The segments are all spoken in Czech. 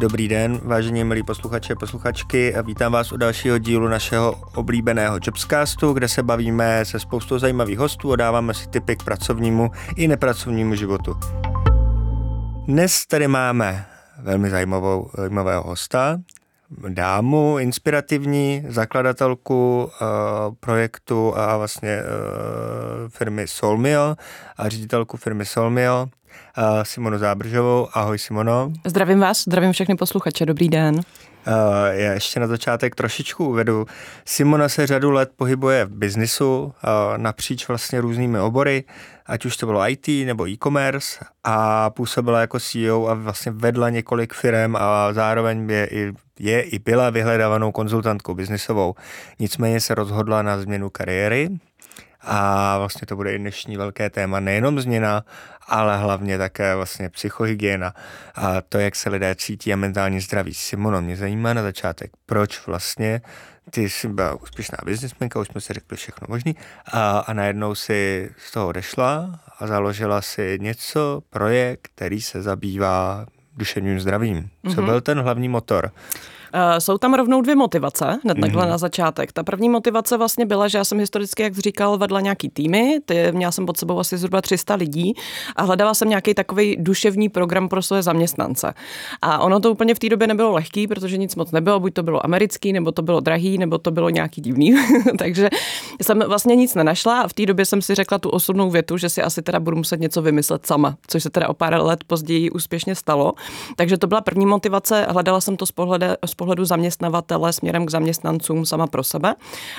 Dobrý den, vážení milí posluchači a posluchačky a vítám vás u dalšího dílu našeho oblíbeného Jobscastu, kde se bavíme se spoustou zajímavých hostů a dáváme si tipy k pracovnímu i nepracovnímu životu. Dnes tady máme velmi zajímavou, zajímavého hosta, dámu, inspirativní zakladatelku uh, projektu a vlastně uh, firmy Solmio a ředitelku firmy Solmio, Simonu Zábržovou. Ahoj Simono. Zdravím vás, zdravím všechny posluchače, dobrý den. Uh, já ještě na začátek trošičku uvedu. Simona se řadu let pohybuje v biznisu uh, napříč vlastně různými obory, ať už to bylo IT nebo e-commerce a působila jako CEO a vlastně vedla několik firm a zároveň je i, je i byla vyhledávanou konzultantkou biznisovou. Nicméně se rozhodla na změnu kariéry a vlastně to bude i dnešní velké téma, nejenom změna, ale hlavně také vlastně psychohygiena a to, jak se lidé cítí a mentální zdraví. Simono, mě zajímá na začátek, proč vlastně ty jsi byla úspěšná biznismenka, už jsme si řekli všechno možný a, a najednou si z toho odešla a založila si něco, projekt, který se zabývá duševním zdravím. Co mm-hmm. byl ten hlavní motor? Eh, jsou tam rovnou dvě motivace, hned mm-hmm. takhle na začátek. Ta první motivace vlastně byla, že já jsem historicky, jak říkal, vedla nějaký týmy, ty, měla jsem pod sebou asi zhruba 300 lidí a hledala jsem nějaký takový duševní program pro své zaměstnance. A ono to úplně v té době nebylo lehký, protože nic moc nebylo, buď to bylo americký, nebo to bylo drahý, nebo to bylo nějaký divný. Takže jsem vlastně nic nenašla a v té době jsem si řekla tu osobnou větu, že si asi teda budu muset něco vymyslet sama, což se teda o pár let později úspěšně stalo. Takže to byla první motivace, hledala jsem to z pohledu, z pohledu zaměstnavatele směrem k zaměstnancům sama pro sebe.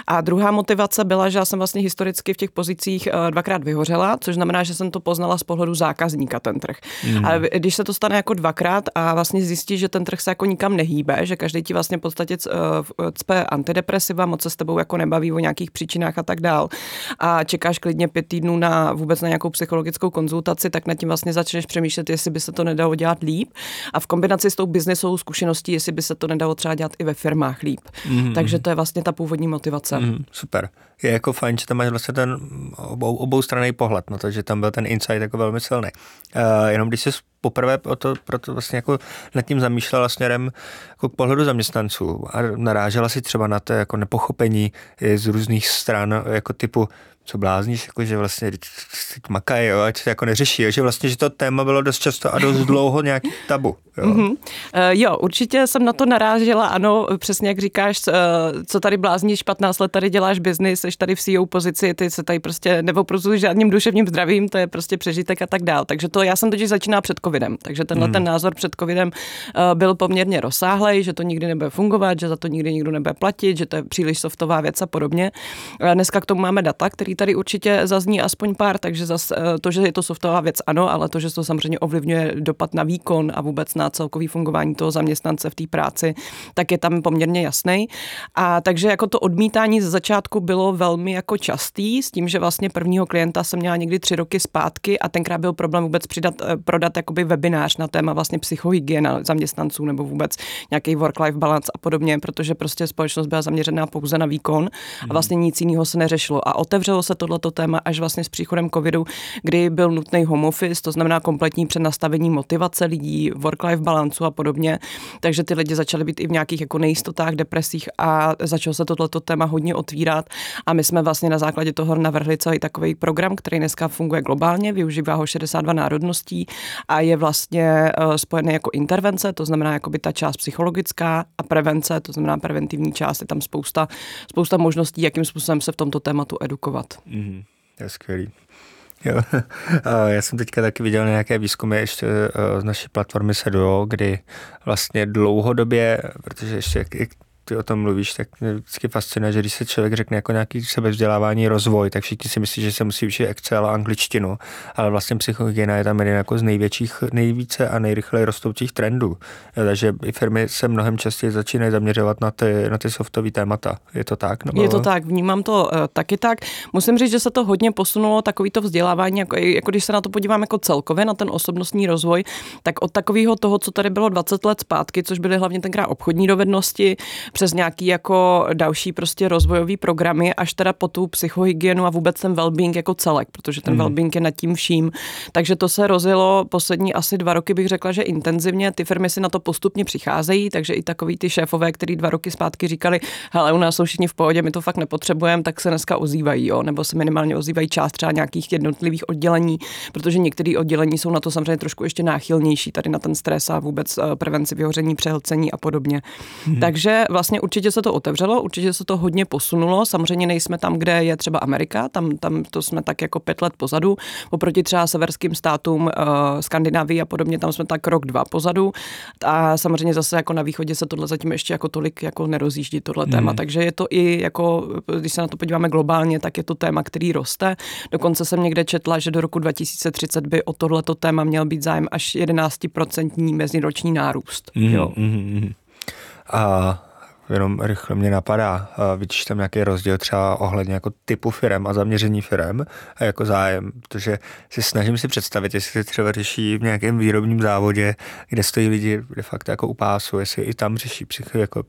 A druhá motivace byla, že já jsem vlastně historicky v těch pozicích eh, dvakrát vyhořela, což znamená, že jsem to poznala z pohledu zákazníka ten trh. Mm. A když se to stane jako dvakrát a vlastně zjistí, že ten trh se jako nikam nehýbe, že každý ti vlastně v podstatě eh, cpe antidepresiva, moc se s tebou jako nebaví o nějakých příčinách a tak dál. A čekáš klidně pět týdnů na vůbec na nějakou psychologickou konzultaci, tak nad tím vlastně začneš přemýšlet, jestli by se to nedalo dělat líp. A v kombinaci s tou biznesovou zkušeností, jestli by se to nedalo třeba dělat i ve firmách líp. Mm-hmm. Takže to je vlastně ta původní motivace. Mm, super. Je jako fajn, že tam máš vlastně ten obou, obou strany pohled, no to, že tam byl ten insight jako velmi silný. Uh, jenom když jsi poprvé proto, proto vlastně jako nad tím zamýšlela směrem jako k pohledu zaměstnanců a narážela si třeba na to jako nepochopení z různých stran, jako typu co blázníš, jako že vlastně makají, jo, ať se jako neřeší, jo, že vlastně, že to téma bylo dost často a dost dlouho nějaký tabu. Jo. Mm-hmm. Uh, jo, určitě jsem na to narážela, ano, přesně jak říkáš, uh, co tady blázníš, 15 let tady děláš biznis, jsi tady v CEO pozici, ty se tady prostě neoprozuješ žádným duševním zdravím, to je prostě přežitek a tak dál. Takže to já jsem totiž začíná před covidem, takže tenhle mm. ten názor před covidem uh, byl poměrně rozsáhlej, že to nikdy nebude fungovat, že za to nikdy nikdo nebude platit, že to je příliš softová věc a podobně. Uh, dneska k tomu máme data, který tady určitě zazní aspoň pár, takže zas, to, že je to softová věc, ano, ale to, že to samozřejmě ovlivňuje dopad na výkon a vůbec na celkový fungování toho zaměstnance v té práci, tak je tam poměrně jasný. A takže jako to odmítání ze začátku bylo velmi jako častý, s tím, že vlastně prvního klienta jsem měla někdy tři roky zpátky a tenkrát byl problém vůbec přidat, eh, prodat jakoby webinář na téma vlastně psychohygiena zaměstnanců nebo vůbec nějaký work-life balance a podobně, protože prostě společnost byla zaměřená pouze na výkon a mhm. vlastně nic jiného se neřešilo. A otevřelo se tohleto téma až vlastně s příchodem covidu, kdy byl nutný home office, to znamená kompletní přenastavení motivace lidí, work-life balancu a podobně. Takže ty lidi začaly být i v nějakých jako nejistotách, depresích a začalo se tohleto téma hodně otvírat. A my jsme vlastně na základě toho navrhli celý takový program, který dneska funguje globálně, využívá ho 62 národností a je vlastně eh, spojený jako intervence, to znamená jako by ta část psychologická a prevence, to znamená preventivní část, je tam spousta, spousta možností, jakým způsobem se v tomto tématu edukovat. Mm-hmm. To je skvělý. Jo. Já jsem teďka taky viděl nějaké výzkumy ještě eh, z naší platformy Seduo, kdy vlastně dlouhodobě, protože ještě ty o tom mluvíš, tak mě vždycky fascinuje, že když se člověk řekne jako nějaký sebevzdělávání, rozvoj, tak všichni si myslí, že se musí učit Excel a angličtinu, ale vlastně psychohygiena je tam jeden jako z největších, nejvíce a nejrychleji rostoucích trendů. Takže i firmy se mnohem častěji začínají zaměřovat na ty, na ty softové témata. Je to tak? Nebo... Je to tak, vnímám to uh, taky tak. Musím říct, že se to hodně posunulo, takovýto vzdělávání, jako, jako když se na to podívám jako celkově, na ten osobnostní rozvoj, tak od takového toho, co tady bylo 20 let zpátky, což byly hlavně tenkrát obchodní dovednosti, přes nějaký jako další prostě rozvojový programy, až teda po tu psychohygienu a vůbec ten well-being jako celek, protože ten mm. well-being je nad tím vším. Takže to se rozjelo poslední asi dva roky, bych řekla, že intenzivně. Ty firmy si na to postupně přicházejí, takže i takový ty šéfové, který dva roky zpátky říkali, hele, u nás jsou všichni v pohodě, my to fakt nepotřebujeme, tak se dneska ozývají, jo? nebo se minimálně ozývají část třeba nějakých jednotlivých oddělení, protože některé oddělení jsou na to samozřejmě trošku ještě náchylnější, tady na ten stres a vůbec eh, prevenci vyhoření, přehlcení a podobně. Hmm. Takže vlastně určitě se to otevřelo, určitě se to hodně posunulo. Samozřejmě nejsme tam, kde je třeba Amerika, tam, tam to jsme tak jako pět let pozadu. Oproti třeba severským státům, uh, Skandinávii a podobně, tam jsme tak rok, dva pozadu. A samozřejmě zase jako na východě se tohle zatím ještě jako tolik jako nerozjíždí tohle hmm. téma. Takže je to i jako, když se na to podíváme globálně, tak je to téma, který roste. Dokonce jsem někde četla, že do roku 2030 by o tohleto téma měl být zájem až 11% meziroční nárůst. Mm, jo. Mm, mm. A jenom rychle mě napadá, vidíš tam nějaký rozdíl třeba ohledně jako typu firm a zaměření firm a jako zájem, protože si snažím si představit, jestli se třeba řeší v nějakém výrobním závodě, kde stojí lidi de facto jako u pásu, jestli i tam řeší psycho, jako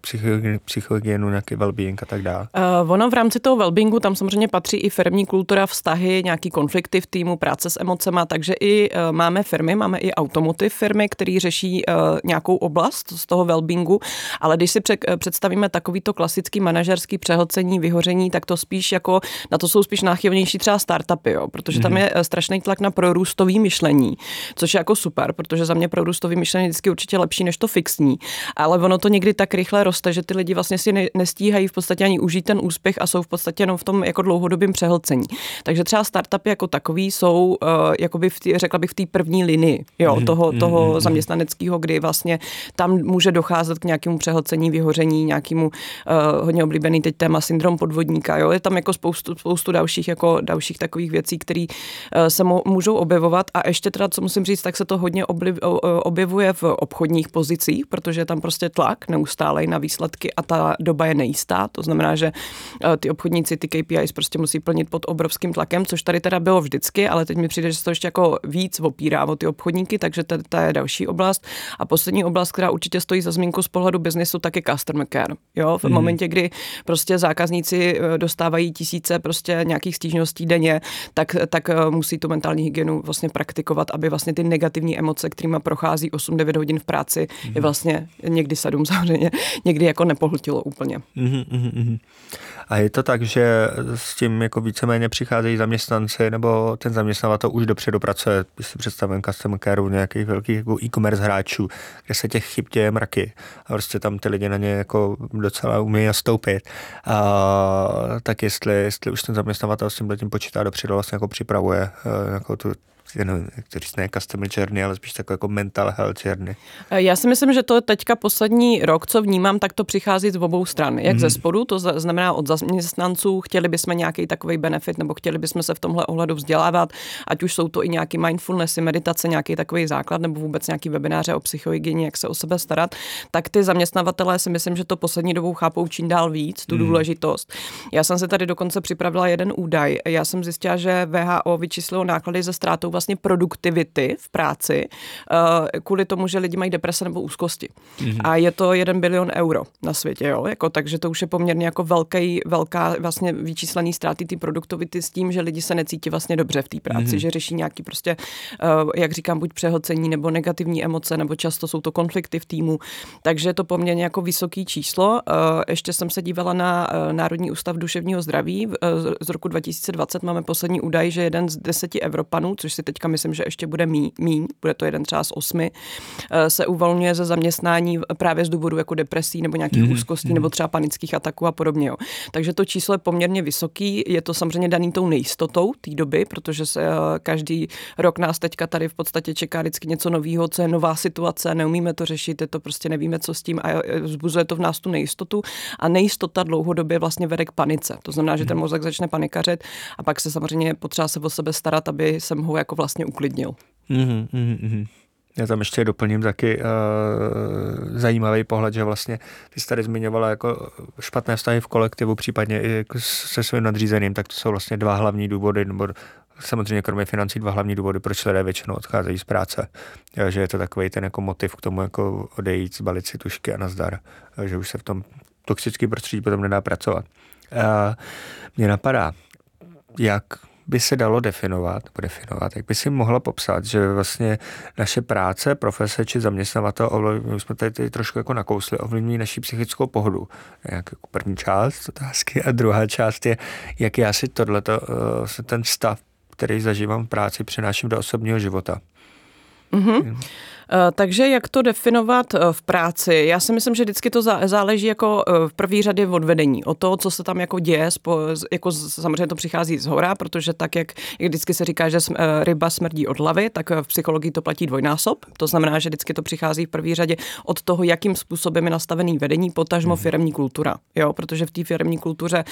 psychohygienu, nějaký well-being a tak dále. Uh, ono v rámci toho well-beingu tam samozřejmě patří i firmní kultura, vztahy, nějaký konflikty v týmu, práce s emocema, takže i uh, máme firmy, máme i automotiv firmy, který řeší uh, nějakou oblast z toho well-beingu, ale když si pře- představíme představíme takovýto klasický manažerský přehlcení, vyhoření, tak to spíš jako, na to jsou spíš náchylnější třeba startupy, jo, protože tam mhm. je eh, strašný tlak na prorůstový myšlení, což je jako super, protože za mě prorůstový myšlení je vždycky určitě lepší než to fixní, ale ono to někdy tak rychle roste, že ty lidi vlastně si ne, nestíhají v podstatě ani užít ten úspěch a jsou v podstatě jenom v tom jako dlouhodobém přehlcení. Takže třeba startupy jako takový jsou, uh, jakoby v tý, řekla bych v té první linii jo, mm-hmm. toho, toho mm-hmm. zaměstnaneckého, kdy vlastně tam může docházet k nějakému přehlcení, vyhoření, nějakému uh, hodně oblíbený teď téma syndrom podvodníka. Jo? Je tam jako spoustu, spoustu dalších, jako dalších takových věcí, které uh, se mo, můžou objevovat. A ještě teda, co musím říct, tak se to hodně obliv, uh, objevuje v obchodních pozicích, protože je tam prostě tlak neustálej na výsledky a ta doba je nejistá. To znamená, že uh, ty obchodníci ty KPIs prostě musí plnit pod obrovským tlakem, což tady teda bylo vždycky, ale teď mi přijde, že se to ještě jako víc opírá o ty obchodníky, takže to je další oblast. A poslední oblast, která určitě stojí za zmínku z pohledu biznesu, tak je customer care. Jo, v mm. momentě, kdy prostě zákazníci eh, dostávají tisíce prostě nějakých stížností denně, tak, tak eh, musí tu mentální hygienu vlastně praktikovat, aby vlastně ty negativní emoce, kterými prochází 8-9 hodin v práci, mm. je mhm. vlastně někdy 7 samozřejmě, někdy jako nepohltilo úplně. Mm, mm, A je to tak, že s tím jako víceméně přicházejí zaměstnanci, nebo ten zaměstnavatel už dopředu pracuje, když si představím customer care nějakých velkých jako e-commerce hráčů, kde se těch chyb děje mraky. A prostě tam ty lidi na ně jako docela umí nastoupit, a, tak jestli, jestli už ten zaměstnavatel s tím počítá dopředu, vlastně jako připravuje jako tu jenom, říct, ne customer journey, ale spíš takový jako mental health journey. Eh, já si myslím, že to teďka poslední rok, co vnímám, tak to přichází z obou stran. Jak mm. ze spodu, to znamená od zaměstnanců, chtěli bychom nějaký takový benefit, nebo chtěli bychom se v tomhle ohledu vzdělávat, ať už jsou to i nějaký mindfulnessy, meditace, nějaký takový základ, nebo vůbec nějaký webináře o psychohygieně, jak se o sebe starat, tak ty zaměstnavatelé si myslím, že to poslední dobou chápou čím dál víc, tu mm. důležitost. Já jsem se tady dokonce připravila jeden údaj. Já jsem zjistila, že VHO vyčíslilo náklady ze ztrátou vlastně produktivity v práci uh, kvůli tomu, že lidi mají deprese nebo úzkosti. Mm-hmm. A je to jeden bilion euro na světě, jo? Jako, takže to už je poměrně jako velký, velká vlastně vyčíslený ztráty té produktivity s tím, že lidi se necítí vlastně dobře v té práci, mm-hmm. že řeší nějaký prostě, uh, jak říkám, buď přehlcení nebo negativní emoce, nebo často jsou to konflikty v týmu. Takže je to poměrně jako vysoký číslo. Uh, ještě jsem se dívala na Národní ústav duševního zdraví. Z roku 2020 máme poslední údaj, že jeden z deseti Evropanů, což si teďka myslím, že ještě bude mí, míň, bude to jeden třeba z osmi, eh, se uvolňuje ze zaměstnání právě z důvodu jako depresí nebo nějakých mm-hmm. úzkostí mm-hmm. nebo třeba panických ataků a podobně. Jo. Takže to číslo je poměrně vysoký, je to samozřejmě daný tou nejistotou té doby, protože se eh, každý rok nás teďka tady v podstatě čeká vždycky něco nového, co je nová situace, neumíme to řešit, je to prostě nevíme, co s tím a eh, vzbuzuje to v nás tu nejistotu a nejistota dlouhodobě vlastně vede k panice. To znamená, že ten mhm. mozek začne panikařit a pak se samozřejmě potřeba se o sebe starat, aby se mohl jako vlastně uklidnil. Mm-hmm, mm-hmm. Já tam ještě doplním taky uh, zajímavý pohled, že vlastně ty jsi tady zmiňovala jako špatné vztahy v kolektivu, případně i jako se svým nadřízeným, tak to jsou vlastně dva hlavní důvody, nebo samozřejmě kromě financí dva hlavní důvody, proč lidé většinou odcházejí z práce. Že je to takový ten jako motiv k tomu jako odejít, zbalit si tušky a nazdar. Že už se v tom toxický prostředí potom nedá pracovat. Uh, mě napadá, jak by se dalo definovat, nebo definovat, jak by si mohla popsat, že vlastně naše práce, profese či zaměstnavatel, my jsme tady, tady trošku jako nakousli, ovlivní naši psychickou pohodu. Jak jako první část otázky a druhá část je, jak já si tohleto, uh, ten stav, který zažívám v práci, přenáším do osobního života. Mm-hmm. Eh, takže jak to definovat eh, v práci? Já si myslím, že vždycky to záleží jako eh, v první řadě od vedení, o to, co se tam jako děje, jako samozřejmě to přichází z hora, protože tak, jak, jak vždycky se říká, že ryba smrdí od hlavy, tak v psychologii to platí dvojnásob. To znamená, že vždycky to přichází v první řadě od toho, jakým způsobem je nastavený vedení, potažmo mm-hmm. firmní kultura. Jo, protože v té firmní kultuře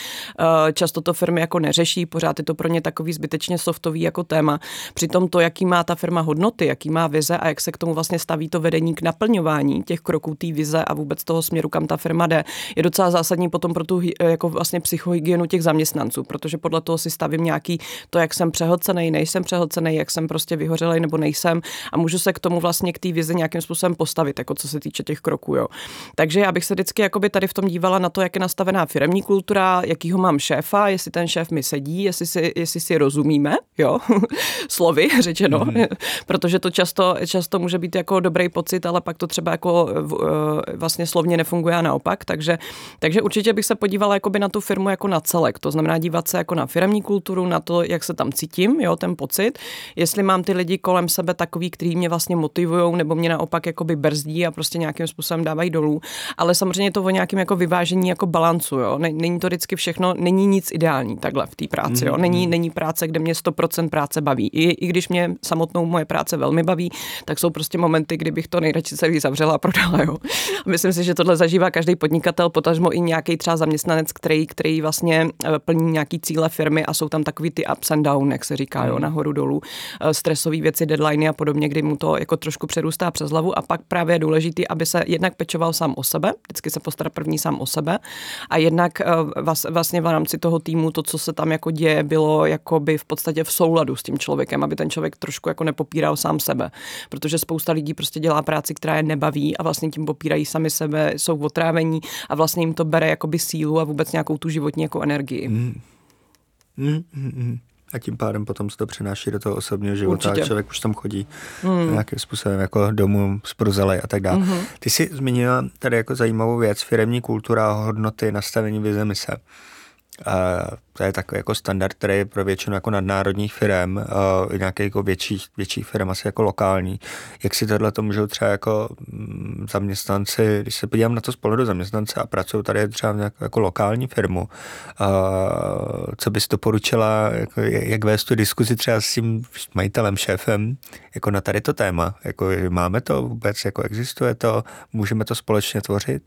často to firmy jako neřeší, pořád je to pro ně takový zbytečně softový jako téma. Přitom to, jaký má ta firma hodnoty, jaký má vize a jak se k tomu vlastně staví to vedení k naplňování těch kroků té vize a vůbec toho směru, kam ta firma jde, je docela zásadní potom pro tu jako vlastně psychohygienu těch zaměstnanců, protože podle toho si stavím nějaký to, jak jsem přehlcený, nejsem přehlcený, jak jsem prostě vyhořelej nebo nejsem a můžu se k tomu vlastně k té vizi nějakým způsobem postavit, jako co se týče těch kroků. Jo. Takže já bych se vždycky jakoby tady v tom dívala na to, jak je nastavená firmní kultura, jakýho mám šéfa, jestli ten šéf mi sedí, jestli si, jestli si rozumíme, jo, slovy řečeno, mm-hmm. protože to často, často může být jako dobrý pocit, ale pak to třeba jako eh, vlastně slovně nefunguje a naopak, takže, takže určitě bych se podívala jakoby na tu firmu jako na celek, to znamená dívat se jako na firmní kulturu, na to, jak se tam cítím, jo, ten pocit, jestli mám ty lidi kolem sebe takový, kteří mě vlastně motivují, nebo mě naopak jakoby brzdí a prostě nějakým způsobem dávají dolů, ale samozřejmě to o nějakém jako vyvážení jako balancu, jo, není to vždycky všechno, není nic ideální takhle v té práci, jo, není, mhm. není práce, kde mě 100% práce baví, I, i když mě samotnou moje práce velmi baví, tak jsou prostě momenty, kdybych to nejradši celý zavřela a prodala. Jo. A myslím si, že tohle zažívá každý podnikatel, potažmo i nějaký třeba zaměstnanec, který, který vlastně eh, plní nějaký cíle firmy a jsou tam takový ty ups and down, jak se říká, jo, hmm. nahoru dolů, eh, stresové věci, deadliny a podobně, kdy mu to jako trošku přerůstá přes hlavu a pak právě je důležitý, aby se jednak pečoval sám o sebe, vždycky se postará první sám o sebe a jednak eh, vlastně v rámci toho týmu to, co se tam jako děje, bylo jako by v podstatě v souladu s tím člověkem, aby ten člověk trošku jako nepopíral sám sebe, protože spousta lidí prostě dělá práci, která je nebaví a vlastně tím popírají sami sebe, jsou otrávení a vlastně jim to bere jakoby sílu a vůbec nějakou tu životní jako energii. Mm. Mm, mm, mm. A tím pádem potom se to přenáší do toho osobního života Určitě. člověk už tam chodí mm. nějakým způsobem jako domů z a tak dále. Mm-hmm. Ty jsi zmínila tady jako zajímavou věc, firemní kultura, hodnoty, nastavení vize mise. A to je takový jako standard, který je pro většinu jako nadnárodních firm, nějakých jako větších, větších firm asi jako lokální. Jak si tohle to můžou třeba jako mm, zaměstnanci, když se podívám na to z pohledu zaměstnance a pracují tady třeba v nějakou jako lokální firmu, co bys doporučila, jako, jak vést tu diskuzi třeba s tím majitelem, šéfem, jako na tady to téma, jako máme to vůbec, jako existuje to, můžeme to společně tvořit?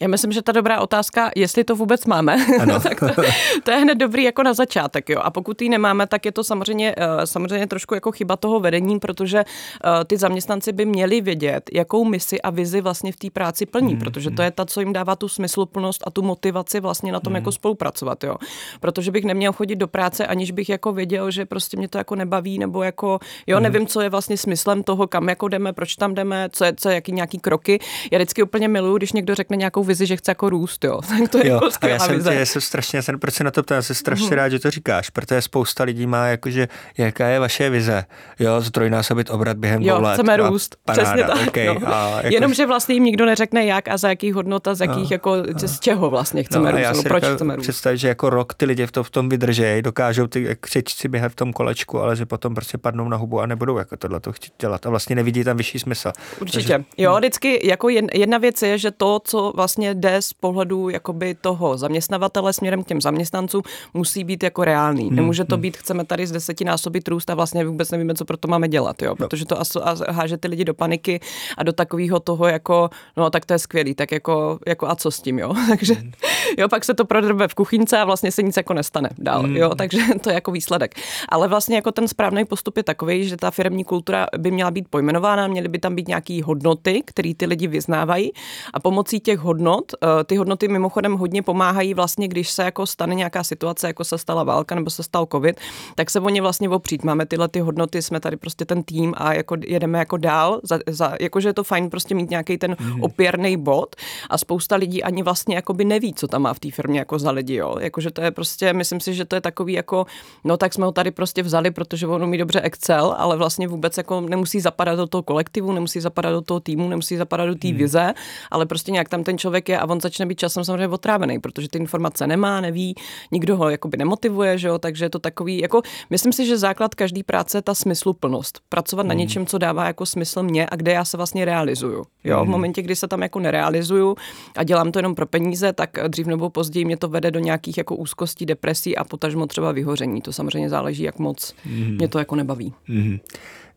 Já myslím, že ta dobrá otázka, jestli to vůbec máme, ano. tak to, to je hned dobrý jako na začátek. Jo. A pokud ji nemáme, tak je to samozřejmě, eh, samozřejmě trošku jako chyba toho vedení, protože eh, ty zaměstnanci by měli vědět, jakou misi a vizi vlastně v té práci plní, mm, protože to je ta, co jim dává tu smysluplnost a tu motivaci vlastně na tom mm. jako spolupracovat. Jo. Protože bych neměl chodit do práce, aniž bych jako věděl, že prostě mě to jako nebaví, nebo jako, jo, mm. nevím, co je vlastně smyslem toho, kam jako jdeme, proč tam jdeme, co je, co je jaký nějaký kroky. Já vždycky úplně miluju, když někdo řekne nějakou vizi, že chce jako růst, jo. Tak to je jo, jako a já jsem, vize. já jsem strašně, jsem, proč se na to ptám, jsem strašně mm. rád, že to říkáš, protože spousta lidí má jakože, jaká je vaše vize, jo, ztrojnásobit obrat během jo, dvou let. chceme růst, paráda, přesně tak. Okay, no. a jako... Jenom, že vlastně jim nikdo neřekne jak a za jaký hodnot a z jakých, no, jako, no. z čeho vlastně chceme no, růst, no, proč chceme růst. Představit, že jako rok ty lidi v tom, v tom vydržejí, dokážou ty křičci běhat v tom kolečku, ale že potom prostě padnou na hubu a nebudou jako tohle to chtít dělat a vlastně nevidí tam vyšší smysl. Určitě. Takže, jo, vždycky jako jedna věc je, že to, co vlastně jde z pohledu jakoby toho zaměstnavatele směrem k těm zaměstnancům musí být jako reálný. Hmm, Nemůže to hmm. být, chceme tady z desetinásobit růst a vlastně vůbec nevíme, co pro to máme dělat, jo? No. protože to aso, a háže ty lidi do paniky a do takového toho jako, no tak to je skvělý, tak jako, jako a co s tím, jo? Takže, hmm. jo, pak se to prodrbe v kuchyňce a vlastně se nic jako nestane dál, mm. jo, takže to je jako výsledek. Ale vlastně jako ten správný postup je takový, že ta firmní kultura by měla být pojmenována, měly by tam být nějaké hodnoty, které ty lidi vyznávají a pomocí těch hodnot, eh, ty hodnoty mimochodem hodně pomáhají vlastně, když se jako stane nějaká situace, jako se stala válka nebo se stal covid, tak se o ně vlastně opřít. Máme tyhle ty hodnoty, jsme tady prostě ten tým a jako jedeme jako dál, za, za, jakože je to fajn prostě mít nějaký ten mm. opěrný bod a spousta lidí ani vlastně jakoby neví, co tam má v té firmě jako za lidi, jo. Jakože to je prostě, myslím si, že to je takový jako, no tak jsme ho tady prostě vzali, protože on umí dobře Excel, ale vlastně vůbec jako nemusí zapadat do toho kolektivu, nemusí zapadat do toho týmu, nemusí zapadat do té hmm. vize, ale prostě nějak tam ten člověk je a on začne být časem samozřejmě otrávený, protože ty informace nemá, neví, nikdo ho jakoby nemotivuje, že jo, takže je to takový, jako myslím si, že základ každý práce je ta smysluplnost. Pracovat hmm. na něčem, co dává jako smysl mě a kde já se vlastně realizuju. Jo, hmm. v momentě, kdy se tam jako nerealizuju a dělám to jenom pro peníze, tak dřív nebo později mě to vede do nějakých jako úzkostí, depresí a potažmo třeba vyhoření. To samozřejmě záleží, jak moc mm. mě to jako nebaví. Mm.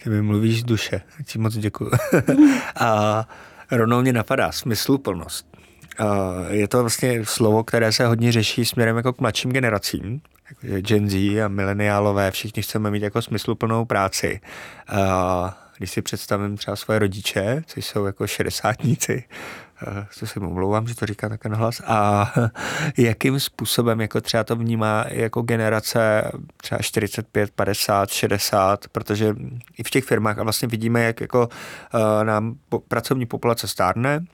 Ty mi mluvíš z duše, ti moc děkuji. a rovnou mě napadá smysluplnost. Je to vlastně slovo, které se hodně řeší směrem jako k mladším generacím, jako Gen Z a mileniálové, všichni chceme mít jako smysluplnou práci. Když si představím třeba svoje rodiče, což jsou jako šedesátníci, to se mu omlouvám, že to říká také nahlas, a jakým způsobem jako třeba to vnímá jako generace třeba 45, 50, 60, protože i v těch firmách a vlastně vidíme, jak jako nám pracovní populace stárne,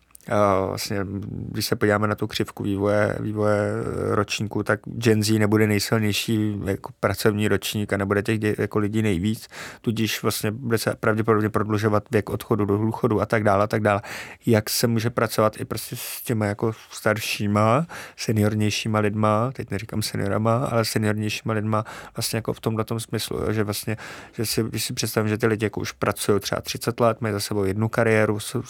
vlastně, když se podíváme na tu křivku vývoje, vývoje ročníku, tak Gen Z nebude nejsilnější jako pracovní ročník a nebude těch jako lidí nejvíc, tudíž vlastně bude se pravděpodobně prodlužovat věk odchodu do důchodu a tak dále a tak dále. Jak se může pracovat i prostě s těma jako staršíma, seniornějšíma lidma, teď neříkám seniorama, ale seniornějšíma lidma vlastně jako v tomhle smyslu, že vlastně, že si, když si představím, že ty lidi jako už pracují třeba 30 let, mají za sebou jednu kariéru, jsou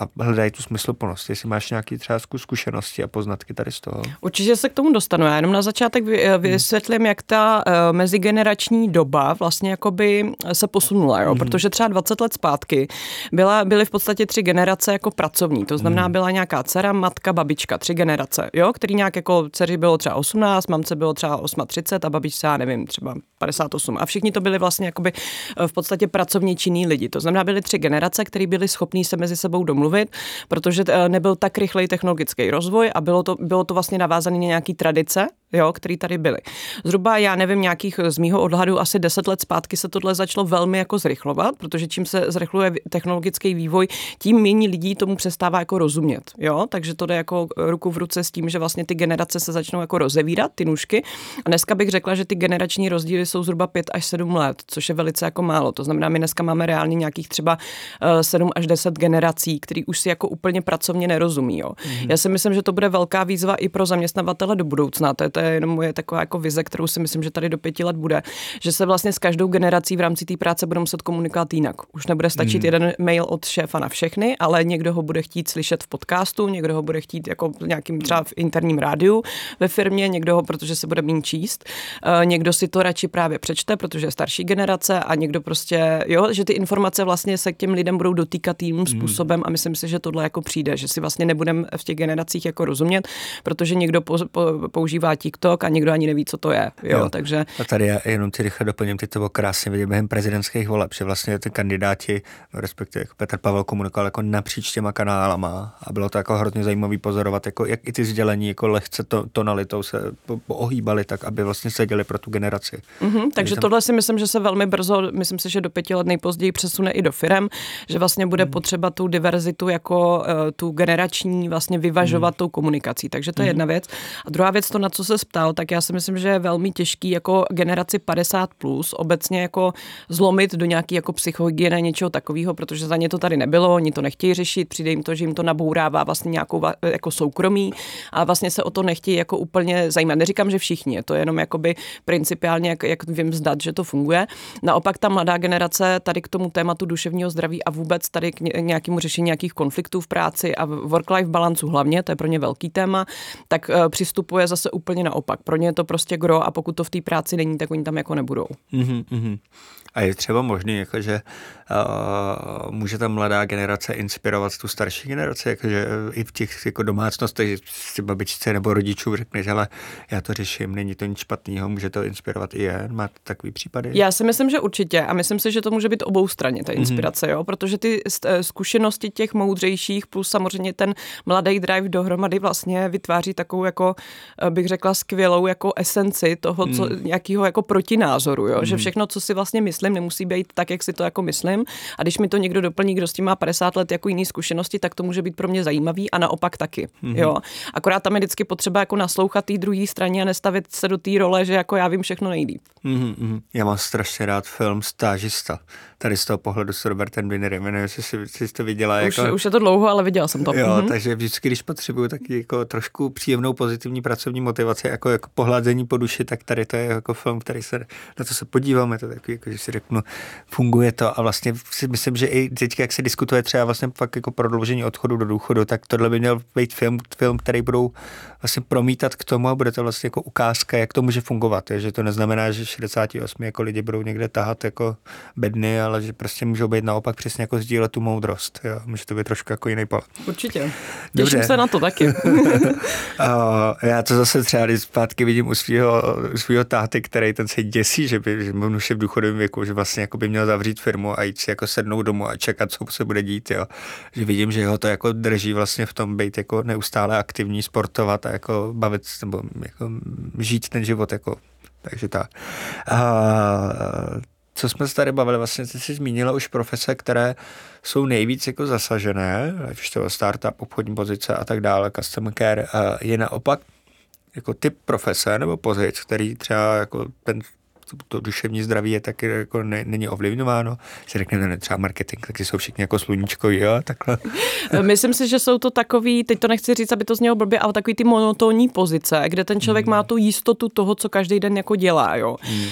a hledají tu smysluplnost. Jestli máš nějaké třeba zkušenosti a poznatky tady z toho. Určitě se k tomu dostanu. Já jenom na začátek eh, vysvětlím, jak ta uh, mezigenerační doba vlastně jakoby se posunula, jo? Mm. protože třeba 20 let zpátky byla, byly v podstatě tři generace jako pracovní. To znamená, mm. byla nějaká dcera, matka, babička, tři generace, jo? který nějak jako dceři bylo třeba 18, mamce bylo třeba 38 a babičce, já nevím, třeba 58. A všichni to byli vlastně jakoby eh, v podstatě pracovně činní lidi. To znamená, byly tři generace, které byly schopní se mezi sebou domluvit mluvit, protože eh, nebyl tak rychlej technologický rozvoj a bylo to, bylo to vlastně navázané na nějaký tradice, jo, který tady byly. Zhruba, já nevím, nějakých z mýho odhadu asi 10 let zpátky se tohle začalo velmi jako zrychlovat, protože čím se zrychluje technologický vývoj, tím méně lidí tomu přestává jako rozumět. Jo? Takže to jde jako ruku v ruce s tím, že vlastně ty generace se začnou jako rozevírat, ty nůžky. A dneska bych řekla, že ty generační rozdíly jsou zhruba 5 až 7 let, což je velice jako málo. To znamená, my dneska máme reálně nějakých třeba 7 eh, až 10 generací, který už si jako úplně pracovně nerozumí. Jo? Mm-hmm. Já si myslím, že to bude velká výzva i pro zaměstnavatele do budoucna. To je, to je jenom moje taková jako vize, kterou si myslím, že tady do pěti let bude, že se vlastně s každou generací v rámci té práce budou muset komunikovat jinak. Už nebude stačit mm. jeden mail od šéfa na všechny, ale někdo ho bude chtít slyšet v podcastu, někdo ho bude chtít jako nějakým třeba v interním rádiu ve firmě, někdo ho, protože se bude méně číst, uh, někdo si to radši právě přečte, protože je starší generace a někdo prostě, jo, že ty informace vlastně se k těm lidem budou dotýkat jiným mm. způsobem a myslím si, že tohle jako přijde, že si vlastně nebudeme v těch generacích jako rozumět, protože někdo po, po, používá TikTok a někdo ani neví, co to je. Jo, jo. Takže... A tady já jenom ti rychle doplním, ty to bylo krásně vidět během prezidentských voleb, že vlastně ty kandidáti, respektive jako Petr Pavel komunikoval jako napříč těma kanálama a bylo to jako hrozně zajímavý pozorovat, jako jak i ty sdělení jako lehce to, tonalitou se ohýbali tak, aby vlastně seděli pro tu generaci. Mm-hmm, takže, takže tam... tohle si myslím, že se velmi brzo, myslím si, že do pěti let nejpozději přesune i do firem, že vlastně bude mm. potřeba tu diverzitu jako uh, tu generační vlastně vyvažovat mm. tou komunikací. Takže to je mm. jedna věc. A druhá věc, to, na co se ptal, tak já si myslím, že je velmi těžký jako generaci 50 plus obecně jako zlomit do nějaký jako psychohygieny něčeho takového, protože za ně to tady nebylo, oni to nechtějí řešit, přijde jim to, že jim to nabourává vlastně nějakou jako soukromí a vlastně se o to nechtějí jako úplně zajímat. Neříkám, že všichni, to je jenom jakoby principiálně, jak, jak vím zdat, že to funguje. Naopak ta mladá generace tady k tomu tématu duševního zdraví a vůbec tady k nějakému řešení nějakých konfliktů v práci a work-life balancu hlavně, to je pro ně velký téma, tak uh, přistupuje zase úplně na naopak. Pro ně je to prostě gro a pokud to v té práci není, tak oni tam jako nebudou. Mm-hmm. A je třeba možný, jakože uh, může ta mladá generace inspirovat tu starší generaci, jakože i v těch jako domácnostech, že si babičce nebo rodičů řekneš, ale já to řeším, není to nic špatného, může to inspirovat i je, má takový případy? Já si myslím, že určitě a myslím si, že to může být obou straně, ta mhm. inspirace, mm-hmm. jo, protože ty eh, zkušenosti těch moudřejších plus samozřejmě ten mladý drive dohromady vlastně vytváří takovou jako, eh, bych řekla, skvělou jako esenci toho, co, mm. nějakého jako protinázoru, jo, mm. že mhm. všechno, co si vlastně myslí, myslím, nemusí být tak, jak si to jako myslím. A když mi to někdo doplní, kdo s tím má 50 let jako jiný zkušenosti, tak to může být pro mě zajímavý a naopak taky. Mm-hmm. Jo. Akorát tam je vždycky potřeba jako naslouchat té druhé straně a nestavit se do té role, že jako já vím všechno nejlíp. Mm-hmm. Já mám strašně rád film Stážista. Tady z toho pohledu s Robertem Winnerem, nevím, jestli si, si to viděla. Už, jako... už je to dlouho, ale viděla jsem to. Jo, mm-hmm. takže vždycky, když potřebuju taky jako trošku příjemnou pozitivní pracovní motivaci, jako, jako pohladení po duši, tak tady to je jako film, který se, na to se podíváme, to takový, jako, že si řeknu, funguje to a vlastně si myslím, že i teď, jak se diskutuje třeba vlastně fakt jako prodloužení odchodu do důchodu, tak tohle by měl být film, film který budou vlastně promítat k tomu a bude to vlastně jako ukázka, jak to může fungovat. Je, že to neznamená, že 68 jako lidi budou někde tahat jako bedny, ale že prostě můžou být naopak přesně jako sdílet tu moudrost. Jo. Může to být trošku jako jiný pohled. Určitě. Těším Dobře. se na to taky. já to zase třeba když zpátky vidím u svého, svého táty, který ten se děsí, že by že je v důchodovém věku, že vlastně jako by měl zavřít firmu a jít si jako sednout domů a čekat, co se bude dít. Jo. Že vidím, že ho to jako drží vlastně v tom být jako neustále aktivní, sportovat a jako bavit nebo jako žít ten život jako takže tak. A, co jsme se tady bavili, vlastně ty jsi zmínila už profese, které jsou nejvíc jako zasažené, ať už to startup, obchodní pozice a tak dále, customer care, je naopak jako typ profese nebo pozic, který třeba jako ten to duševní zdraví je taky jako ne, není ovlivňováno. Si řekneme, ne, třeba marketing, taky jsou všichni jako sluníčko, jo, takhle. Myslím si, že jsou to takový, teď to nechci říct, aby to znělo blbě, ale takový ty monotónní pozice, kde ten člověk hmm. má tu jistotu toho, co každý den jako dělá, jo. Hmm.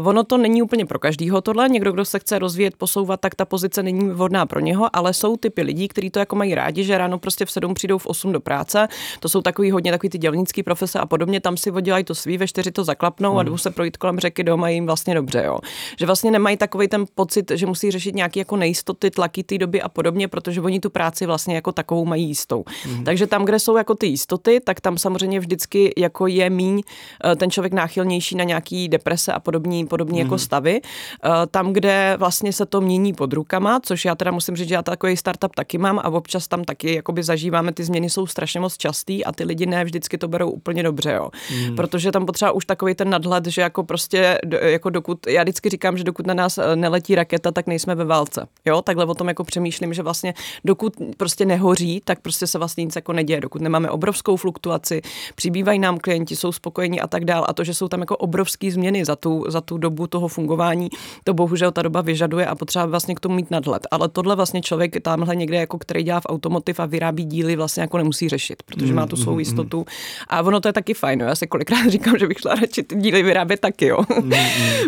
Uh, ono to není úplně pro každýho tohle, někdo, kdo se chce rozvíjet, posouvat, tak ta pozice není vhodná pro něho, ale jsou typy lidí, kteří to jako mají rádi, že ráno prostě v sedm přijdou v 8 do práce. To jsou takový hodně takový ty dělnický profese a podobně, tam si oddělají to svý, ve čtyři to zaklapnou hmm. a jdou se projít kolem řeky doma jim vlastně dobře, jo. Že vlastně nemají takový ten pocit, že musí řešit nějaké jako nejistoty, tlaky té doby a podobně, protože oni tu práci vlastně jako takovou mají jistou. Mm. Takže tam, kde jsou jako ty jistoty, tak tam samozřejmě vždycky jako je míň eh, ten člověk náchylnější na nějaký deprese a podobní, podobní mm. jako mhm. stavy. Eh, tam, kde vlastně se to mění pod rukama, což já teda musím říct, že já takový startup taky mám a občas tam taky jakoby zažíváme, ty změny jsou strašně moc častý a ty lidi ne vždycky to berou úplně dobře, jo. Mm. Protože tam potřeba už takový ten nadhled, že jako prostě jako dokud, já vždycky říkám, že dokud na nás eh, neletí raketa, tak nejsme ve válce. Jo, takhle o tom jako přemýšlím, že vlastně dokud prostě nehoří, tak prostě se vlastně nic jako neděje. Dokud nemáme obrovskou fluktuaci, přibývají nám klienti, jsou spokojení a tak dál. A to, že jsou tam jako obrovské změny za tu, za tu dobu toho fungování, to bohužel ta doba vyžaduje a potřeba vlastně k tomu mít nadhled. Ale tohle vlastně člověk tamhle někde, jako který dělá v automotiv a vyrábí díly, vlastně jako nemusí řešit, protože má tu svou mm, mm, jistotu. A ono to je taky fajn. Já si kolikrát říkám, že bych šla radši ty díly vyrábět taky. Jo.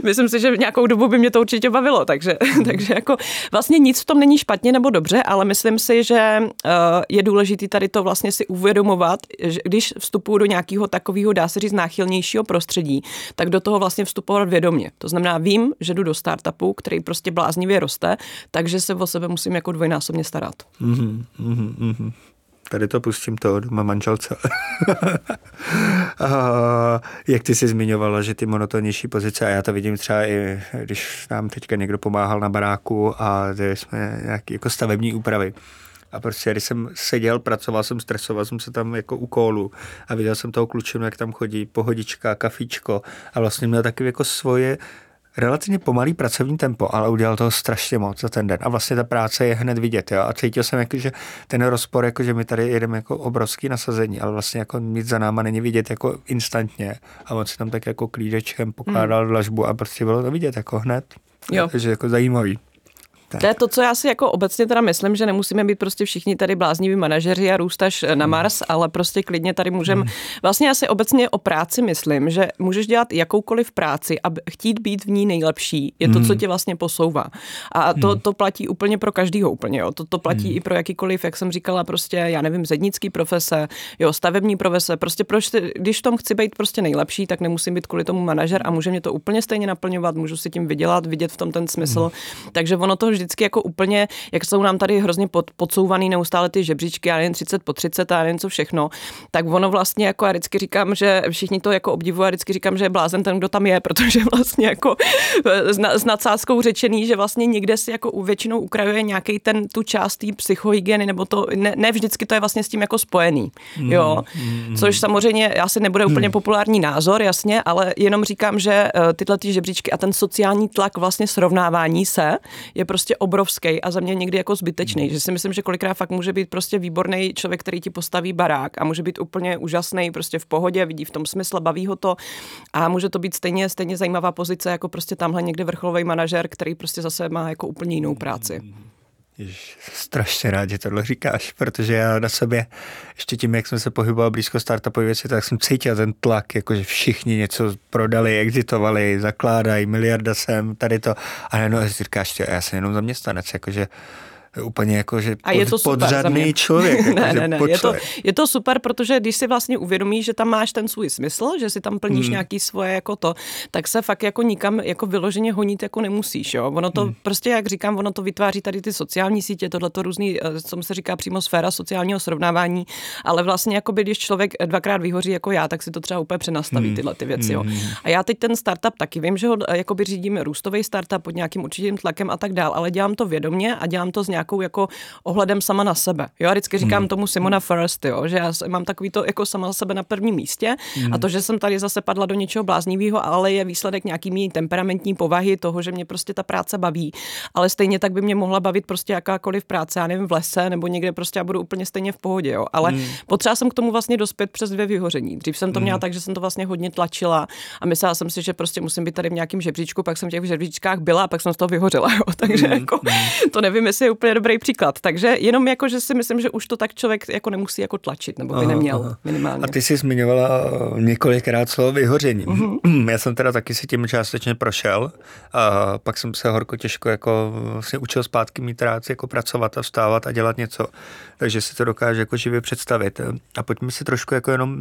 Myslím si, že v nějakou dobu by mě to určitě bavilo, takže, mm. takže jako vlastně nic v tom není špatně nebo dobře, ale myslím si, že uh, je důležité tady to vlastně si uvědomovat, že když vstupuju do nějakého takového, dá se říct, náchylnějšího prostředí, tak do toho vlastně vstupovat vědomě. To znamená, vím, že jdu do startupu, který prostě bláznivě roste, takže se o sebe musím jako dvojnásobně starat. Mm-hmm, mm-hmm. Tady to pustím to doma manželce. jak ty jsi zmiňovala, že ty monotonnější pozice, a já to vidím třeba i, když nám teďka někdo pomáhal na baráku a jsme nějaké jako stavební úpravy. A prostě, když jsem seděl, pracoval jsem, stresoval jsem se tam jako u kólu a viděl jsem toho klučinu, jak tam chodí, pohodička, kafíčko a vlastně měl taky jako svoje relativně pomalý pracovní tempo, ale udělal toho strašně moc za ten den. A vlastně ta práce je hned vidět. Jo? A cítil jsem, jako, že ten rozpor, jako, že my tady jedeme jako obrovský nasazení, ale vlastně jako nic za náma není vidět jako instantně. A on si tam tak jako klídečkem pokládal hmm. dlažbu a prostě bylo to vidět jako hned. Jo. Takže jako zajímavý. To je to, co já si jako obecně teda myslím, že nemusíme být prostě všichni tady blázniví manažeři a růst až na hmm. Mars, ale prostě klidně tady můžeme. Hmm. Vlastně já si obecně o práci myslím, že můžeš dělat jakoukoliv práci a chtít být v ní nejlepší je to, co hmm. tě vlastně posouvá. A to, to platí úplně pro každýho úplně. Jo. To, to platí hmm. i pro jakýkoliv, jak jsem říkala, prostě, já nevím, zednický profese, jo, stavební profese. Prostě proč, když v tom chci být prostě nejlepší, tak nemusím být kvůli tomu manažer a může mě to úplně stejně naplňovat, můžu si tím vydělat, vidět v tom ten smysl. Hmm. Takže ono to vždycky jako úplně, jak jsou nám tady hrozně pod, podsouvaný neustále ty žebříčky, já jen 30 po 30 a jen co všechno, tak ono vlastně jako já vždycky říkám, že všichni to jako obdivují a vždycky říkám, že je blázen ten, kdo tam je, protože vlastně jako s, s nadsázkou řečený, že vlastně někde si jako u většinou ukrajuje nějaký ten tu část té psychohygieny, nebo to ne, ne, vždycky to je vlastně s tím jako spojený. Mm, jo. Mm, Což samozřejmě asi nebude úplně mm. populární názor, jasně, ale jenom říkám, že eh, tyhle ty žebříčky a ten sociální tlak vlastně srovnávání se je prostě obrovský a za mě někdy jako zbytečný. Mm. Že si myslím, že kolikrát fakt může být prostě výborný člověk, který ti postaví barák a může být úplně úžasný, prostě v pohodě, vidí v tom smysl, baví ho to a může to být stejně, stejně zajímavá pozice jako prostě tamhle někde vrcholový manažer, který prostě zase má jako úplně jinou práci. Jež, strašně rád, že tohle říkáš, protože já na sobě, ještě tím, jak jsem se pohyboval blízko startupové věci, tak jsem cítil ten tlak, jakože všichni něco prodali, exitovali, zakládají, miliarda sem, tady to. A jenom říkáš, já jsem jenom zaměstnanec, jakože úplně jako, že a je to podřadný člověk. Jako, ne, ne, ne. Je, to, je to super, protože když si vlastně uvědomíš, že tam máš ten svůj smysl, že si tam plníš hmm. nějaký svoje jako to, tak se fakt jako nikam jako vyloženě honit jako nemusíš. Jo? Ono to hmm. prostě, jak říkám, ono to vytváří tady ty sociální sítě, tohle to různý, eh, co se říká přímo sféra sociálního srovnávání, ale vlastně jako by, když člověk dvakrát vyhoří jako já, tak si to třeba úplně přenastaví hmm. tyhle ty věci. Jo? Hmm. A já teď ten startup taky vím, že ho eh, jakoby řídím růstový startup pod nějakým určitým tlakem a tak dál, ale dělám to vědomě a dělám to z nějakou jako ohledem sama na sebe. Jo, já vždycky říkám hmm. tomu Simona First, jo, že já mám takový to jako sama na sebe na prvním místě hmm. a to, že jsem tady zase padla do něčeho bláznivého, ale je výsledek nějaký mý temperamentní povahy toho, že mě prostě ta práce baví, ale stejně tak by mě mohla bavit prostě jakákoliv práce, já nevím, v lese nebo někde prostě já budu úplně stejně v pohodě, jo. Ale hmm. potřeba jsem k tomu vlastně dospět přes dvě vyhoření. Dřív jsem to měla hmm. tak, že jsem to vlastně hodně tlačila a myslela jsem si, že prostě musím být tady v nějakém žebříčku, pak jsem v těch žebříčkách byla a pak jsem z toho vyhořela, jo. Takže hmm. jako, hmm. to nevím, jestli je úplně dobrý příklad. Takže jenom jako, že si myslím, že už to tak člověk jako nemusí jako tlačit, nebo by aha, neměl aha. minimálně. A ty jsi zmiňovala eh, několikrát slovo vyhoření. Mm-hmm. Já jsem teda taky si tím částečně prošel a pak jsem se horko těžko jako vlastně učil zpátky mít rád jako pracovat a vstávat a dělat něco. Takže si to dokáže jako živě představit. A pojďme si trošku jako jenom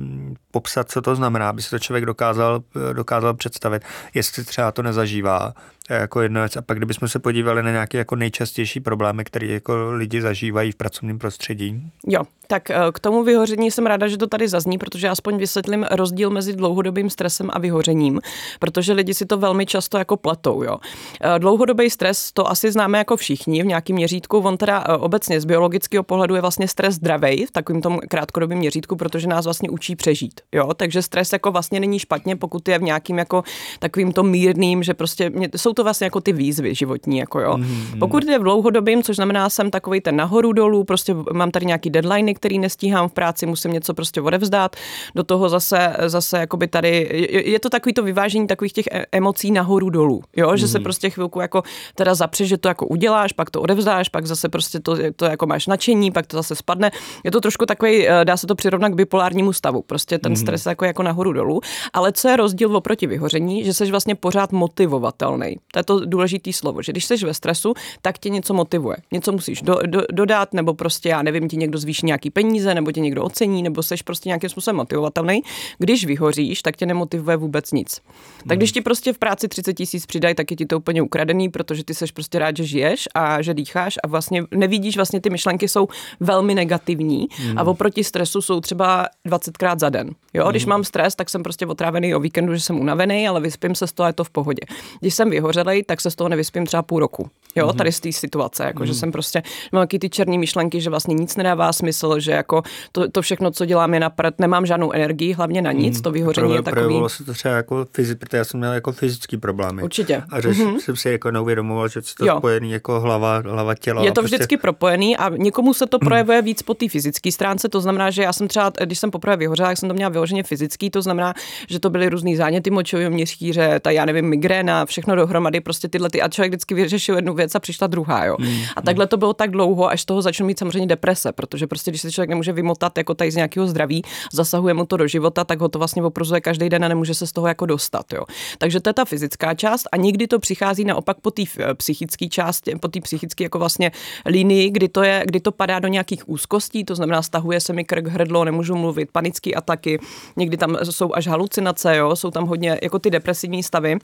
popsat, co to znamená, aby si to člověk dokázal, dokázal představit, jestli třeba to nezažívá jako jedna věc. A pak kdybychom se podívali na nějaké jako nejčastější problémy, které jako lidi zažívají v pracovním prostředí. Jo, tak eh, k tomu vyhoření jsem ráda, že to tady zazní, protože aspoň vysvětlím rozdíl mezi dlouhodobým stresem a vyhořením, protože lidi si to velmi často jako pletou. Jo. Eh, dlouhodobý stres, to asi známe jako všichni v nějakém měřítku. On teda eh, obecně z biologického pohledu je vlastně stres zdravý v takovém tom krátkodobém měřítku, protože nás vlastně učí přežít. Jo. Takže stres jako vlastně není špatně, pokud je v nějakým jako takovým tom mírným, že prostě jsou to vlastně jako ty výzvy životní. Jako jo. Mm-hmm. Pokud je v dlouhodobým, což znamená, jsem takový ten nahoru dolů, prostě mám tady nějaký deadline, který nestíhám v práci, musím něco prostě odevzdát. Do toho zase, zase jakoby tady, je, to takový to vyvážení takových těch e, emocí nahoru dolů, jo, že mm. se mhm. prostě chvilku jako teda zapřeš, že to jako uděláš, pak to odevzdáš, pak zase prostě to, to jako máš nadšení, pak to zase spadne. Je to trošku takový, e, dá se to přirovnat k bipolárnímu stavu, prostě ten mm. stres jako, jako nahoru dolů. Ale co je rozdíl oproti vyhoření, že jsi vlastně pořád motivovatelný. To je to důležité slovo, že když jsi ve stresu, tak tě něco motivuje. Něco musíš do, do, dodat, nebo prostě, já nevím, ti někdo zvýší nějaký peníze, nebo tě někdo ocení, nebo seš prostě nějakým způsobem motivovatelný. Když vyhoříš, tak tě nemotivuje vůbec nic. Tak když ti prostě v práci 30 tisíc přidají, tak je ti to úplně ukradený, protože ty seš prostě rád, že žiješ a že dýcháš a vlastně nevidíš, vlastně ty myšlenky jsou velmi negativní mm. a oproti stresu jsou třeba 20krát za den. Jo, mm. když mám stres, tak jsem prostě otrávený o víkendu, že jsem unavený, ale vyspím se z toho a je to v pohodě. Když jsem vyhořelej, tak se z toho nevyspím třeba půl roku. Jo, mm. tady z té situace, jako mm. že jsem prostě, mám ty černé myšlenky, že vlastně nic nedává smysl, že jako to, to všechno, co dělám, je na prd, nemám žádnou energii, hlavně na nic, mm. to vyhoření je takový. Projevilo se to třeba jako fyzi, protože já jsem měl jako fyzický problémy. Určitě. A že mm-hmm. jsem si jako neuvědomoval, že to jo. spojený jako hlava, hlava těla. Je to prostě... vždycky propojený a někomu se to mhm. projevuje víc po té fyzické stránce, to znamená, že já jsem třeba, když jsem poprvé vyhořela, tak jsem to měla vyloženě fyzický, to znamená, že to byly různý záněty močového měříře, ta já nevím, migréna, všechno dohromady, prostě tyhle ty a člověk vždycky vyřešil jednu věc a přišla druhá, jo. Mm, a takhle to bylo tak dlouho, až z toho začnu mít samozřejmě deprese, protože prostě když se člověk nemůže vymotat jako tady z nějakého zdraví, zasahuje mu to do života, tak ho to vlastně oprozuje každý den a nemůže se z toho jako dostat, jo. Takže to je ta fyzická část a nikdy to přichází naopak po té psychické části, po té psychické jako vlastně linii, kdy to je, kdy to padá do nějakých úzkostí, to znamená stahuje se mi krk, hrdlo, nemůžu mluvit, panické ataky, někdy tam jsou až halucinace, jo, jsou tam hodně jako ty depresivní stavy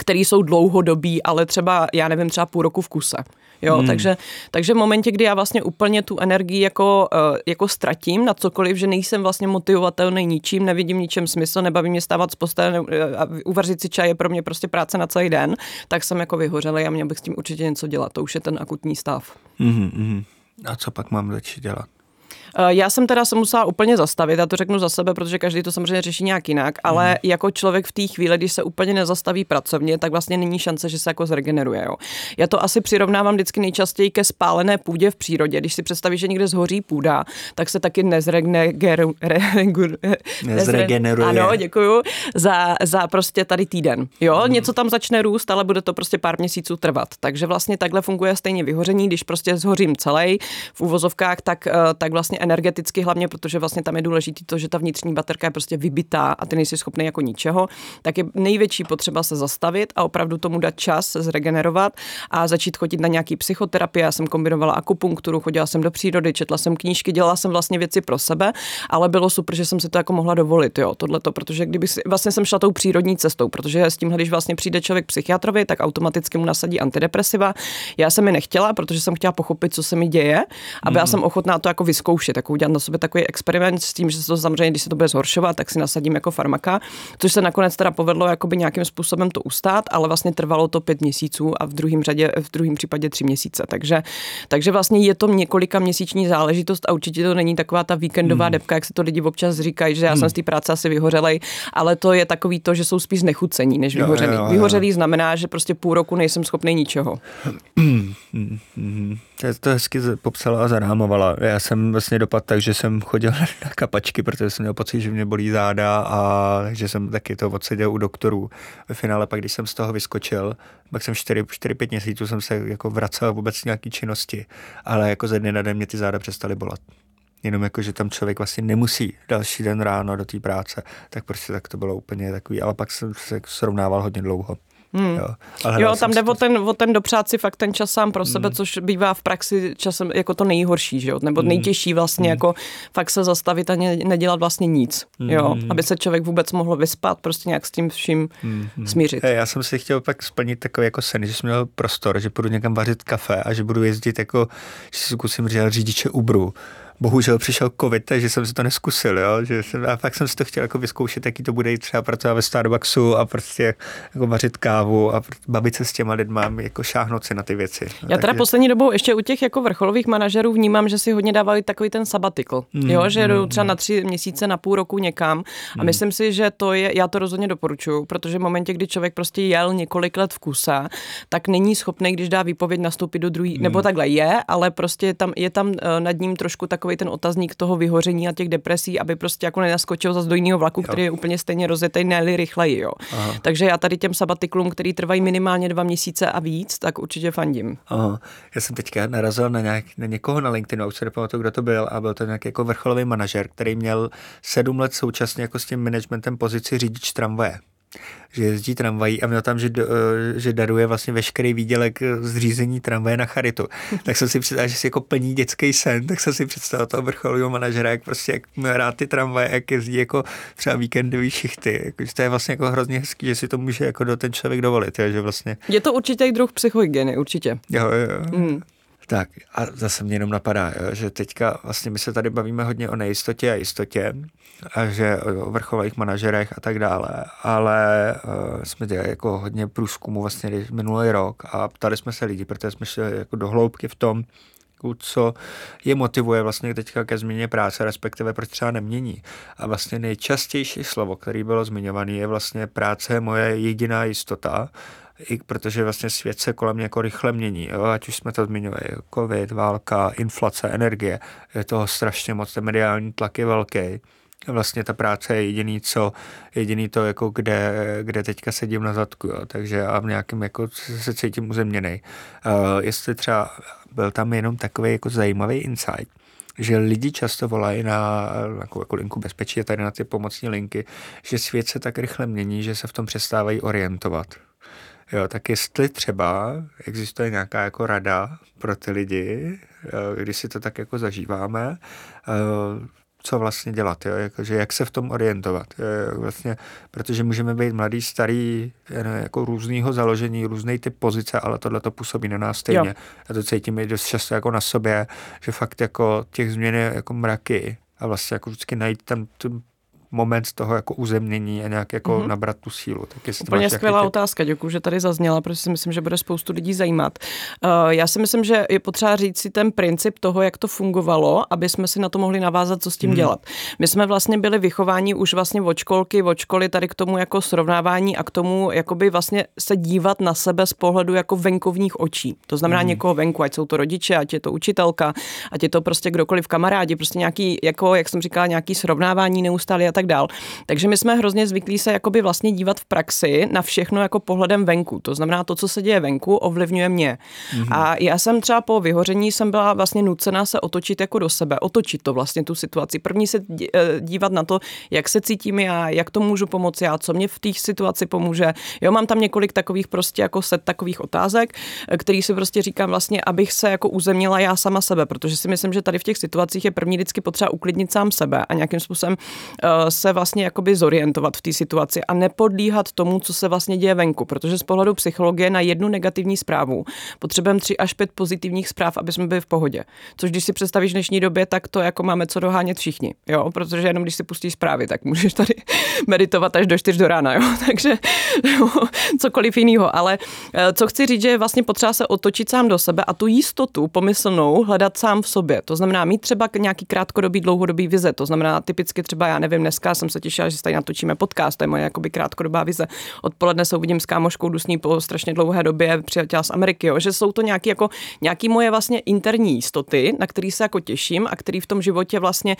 který jsou dlouhodobí, ale třeba, já nevím, třeba půl roku v kuse. Jo, hmm. takže, takže v momentě, kdy já vlastně úplně tu energii jako, uh, jako ztratím na cokoliv, že nejsem vlastně motivovatelný ničím, nevidím ničem smysl, nebaví mě stávat z postele a uvařit si čaj je pro mě prostě práce na celý den, tak jsem jako vyhořelý a měl bych s tím určitě něco dělat. To už je ten akutní stav. Mm-hmm. A co pak mám začít dělat? Eh, já jsem teda se musela úplně zastavit, já to řeknu za sebe, protože každý to samozřejmě řeší nějak jinak, ale mm. jako člověk v té chvíli, když se úplně nezastaví pracovně, tak vlastně není šance, že se jako zregeneruje. Jo. Já to asi přirovnávám vždycky nejčastěji ke spálené půdě v přírodě. Když si představíš, že někde zhoří půda, tak se taky nezregeneruje. Ano, děkuju. Za, za prostě tady týden. Jo, mm. něco tam začne růst, ale bude to prostě pár měsíců trvat. Takže vlastně takhle funguje stejně vyhoření, když prostě zhořím celý v uvozovkách, tak, eh, tak vlastně energeticky hlavně, protože vlastně tam je důležité to, že ta vnitřní baterka je prostě vybitá a ty nejsi schopný jako ničeho, tak je největší potřeba se zastavit a opravdu tomu dát čas se zregenerovat a začít chodit na nějaký psychoterapie. Já jsem kombinovala akupunkturu, chodila jsem do přírody, četla jsem knížky, dělala jsem vlastně věci pro sebe, ale bylo super, že jsem si to jako mohla dovolit, jo, tohleto, protože kdyby si, vlastně jsem šla tou přírodní cestou, protože s tím, když vlastně přijde člověk psychiatrovi, tak automaticky mu nasadí antidepresiva. Já jsem mi nechtěla, protože jsem chtěla pochopit, co se mi děje a byla mm. jsem ochotná to jako vyzkoušet jako udělat na sobě takový experiment s tím, že se to samozřejmě, když se to bude zhoršovat, tak si nasadím jako farmaka, což se nakonec teda povedlo jakoby nějakým způsobem to ustát, ale vlastně trvalo to pět měsíců a v druhém řadě, v druhém případě tři měsíce. Takže, takže vlastně je to několika měsíční záležitost a určitě to není taková ta víkendová hmm. depka, jak se to lidi občas říkají, že já hmm. jsem z té práce asi vyhořelej, ale to je takový to, že jsou spíš nechucení než jo. Vyhořelý znamená, že prostě půl roku nejsem schopný ničeho. To, to hezky popsala a zarámovala. Já jsem vlastně dopad tak, že jsem chodil na kapačky, protože jsem měl pocit, že mě bolí záda a že jsem taky to odseděl u doktorů. Ve finále pak, když jsem z toho vyskočil, pak jsem 4-5 měsíců jsem se jako vracel vůbec nějaký činnosti, ale jako ze dne na den mě ty záda přestaly bolet jenom jako, že tam člověk vlastně nemusí další den ráno do té práce, tak prostě tak to bylo úplně takový, ale pak jsem se srovnával hodně dlouho. Hmm. Jo, jo tam jde o ten, o ten dopřát si fakt ten čas sám pro sebe, hmm. což bývá v praxi časem jako to nejhorší, že jo? nebo hmm. nejtěžší vlastně, hmm. jako fakt se zastavit a ne, nedělat vlastně nic, hmm. jo? aby se člověk vůbec mohl vyspat, prostě nějak s tím vším hmm. smířit. Hey, já jsem si chtěl pak splnit takový jako sen, že jsem měl prostor, že budu někam vařit kafe a že budu jezdit jako, že si zkusím říct řidiče Uberu bohužel přišel covid, takže jsem si to neskusil, jo? Že jsem, a fakt jsem si to chtěl jako vyzkoušet, jaký to bude jít třeba pracovat ve Starbucksu a prostě jako vařit kávu a bavit se s těma lidma, jako šáhnout si na ty věci. No, Já teda takže... poslední dobou ještě u těch jako vrcholových manažerů vnímám, že si hodně dávali takový ten sabatikl, mm, jo? že mm, jdou třeba mm. na tři měsíce, na půl roku někam a mm. myslím si, že to je, já to rozhodně doporučuju, protože v momentě, kdy člověk prostě jel několik let v kuse, tak není schopný, když dá výpověď, nastoupit do druhý, mm. nebo takhle je, ale prostě tam, je tam eh, nad ním trošku takový takový ten otazník toho vyhoření a těch depresí, aby prostě jako nenaskočil zase do jiného vlaku, jo. který je úplně stejně rozjetý, ne rychleji. Jo. Aha. Takže já tady těm sabatiklům, který trvají minimálně dva měsíce a víc, tak určitě fandím. Aha. Já jsem teďka narazil na, nějak, na někoho na LinkedInu, už se nepamatuju, kdo to byl, a byl to nějaký jako vrcholový manažer, který měl sedm let současně jako s tím managementem pozici řidič tramvaje že jezdí tramvají a měl tam, že, eh, že daruje vlastně veškerý výdělek zřízení tramvaje na charitu. tak jsem si představil, že si jako plní dětský sen, tak jsem si představil toho vrcholového manažera, jak prostě jak rád ty tramvaje, jak jezdí jako třeba víkendový šichty. Jako, že to je vlastně jako hrozně hezký, že si to může jako do ten člověk dovolit. Jo, že vlastně... Je to určitě i druh psychohygieny, určitě. Jo, jo. Mm. Tak a zase mě jenom napadá, jo, že teďka vlastně my se tady bavíme hodně o nejistotě a jistotě že o vrcholových manažerech a tak dále, ale uh, jsme dělali jako hodně průzkumu vlastně minulý rok a ptali jsme se lidi, protože jsme šli jako do hloubky v tom, co je motivuje vlastně teďka ke změně práce, respektive proč třeba nemění. A vlastně nejčastější slovo, který bylo zmiňované, je vlastně práce moje jediná jistota i protože vlastně svět se kolem mě jako rychle mění, jo? ať už jsme to zmiňovali, covid, válka, inflace, energie, je toho strašně moc, ten mediální tlak je velký vlastně ta práce je jediný, co, jediný to, jako kde, kde teďka sedím na zadku, jo. takže a v nějakém jako se cítím uzemněný. Uh, jestli třeba byl tam jenom takový jako zajímavý insight, že lidi často volají na jako, jako linku bezpečí a tady na ty pomocní linky, že svět se tak rychle mění, že se v tom přestávají orientovat. Jo, tak jestli třeba existuje nějaká jako rada pro ty lidi, když si to tak jako zažíváme, co vlastně dělat, jo? Jako, že jak se v tom orientovat. Jo? Vlastně, protože můžeme být mladý, starý, jako různýho založení, různý typ pozice, ale tohle to působí na nás stejně. Jo. Já to cítím i dost často jako na sobě, že fakt jako těch změn je jako mraky a vlastně jako vždycky najít tam tu moment toho jako uzemnění a nějak jako mm-hmm. nabrat tu sílu. Tak Úplně skvělá ty... otázka, děkuji, že tady zazněla, protože si myslím, že bude spoustu lidí zajímat. Uh, já si myslím, že je potřeba říct si ten princip toho, jak to fungovalo, aby jsme si na to mohli navázat, co s tím mm. dělat. My jsme vlastně byli vychováni už vlastně od školky, od školy tady k tomu jako srovnávání a k tomu jakoby vlastně se dívat na sebe z pohledu jako venkovních očí. To znamená mm. někoho venku, ať jsou to rodiče, ať je to učitelka, ať je to prostě kdokoliv kamarádi, prostě nějaký, jako, jak jsem říkala, nějaký srovnávání neustále a tak dál. Takže my jsme hrozně zvyklí se jakoby vlastně dívat v praxi na všechno jako pohledem venku. To znamená, to, co se děje venku, ovlivňuje mě. Mm-hmm. A já jsem třeba po vyhoření jsem byla vlastně nucená se otočit jako do sebe, otočit to vlastně tu situaci. První se eh, dívat na to, jak se cítím já, jak to můžu pomoci já, co mě v té situaci pomůže. Jo, mám tam několik takových prostě jako set takových otázek, eh, který si prostě říkám vlastně, abych se jako uzemnila já sama sebe, protože si myslím, že tady v těch situacích je první vždycky potřeba uklidnit sám sebe a nějakým způsobem uh, se vlastně jakoby zorientovat v té situaci a nepodlíhat tomu, co se vlastně děje venku, protože z pohledu psychologie na jednu negativní zprávu potřebujeme tři až pět pozitivních zpráv, aby jsme byli v pohodě. Což když si představíš v dnešní době, tak to jako máme co dohánět všichni, jo, protože jenom když si pustíš zprávy, tak můžeš tady meditovat až do čtyř do rána, jo, takže jo, cokoliv jiného, ale eh, co chci říct, že je vlastně potřeba se otočit sám do sebe a tu jistotu pomyslnou hledat sám v sobě. To znamená mít třeba nějaký krátkodobý, dlouhodobý vize. To znamená typicky třeba, já nevím, dneska jsem se těšila, že se tady natočíme podcast, to je moje jakoby krátkodobá vize. Odpoledne se uvidím s kámoškou, jdu s ní po strašně dlouhé době, přijela z Ameriky, jo, že jsou to nějaký, jako, nějaký moje vlastně interní jistoty, na který se jako těším a který v tom životě vlastně,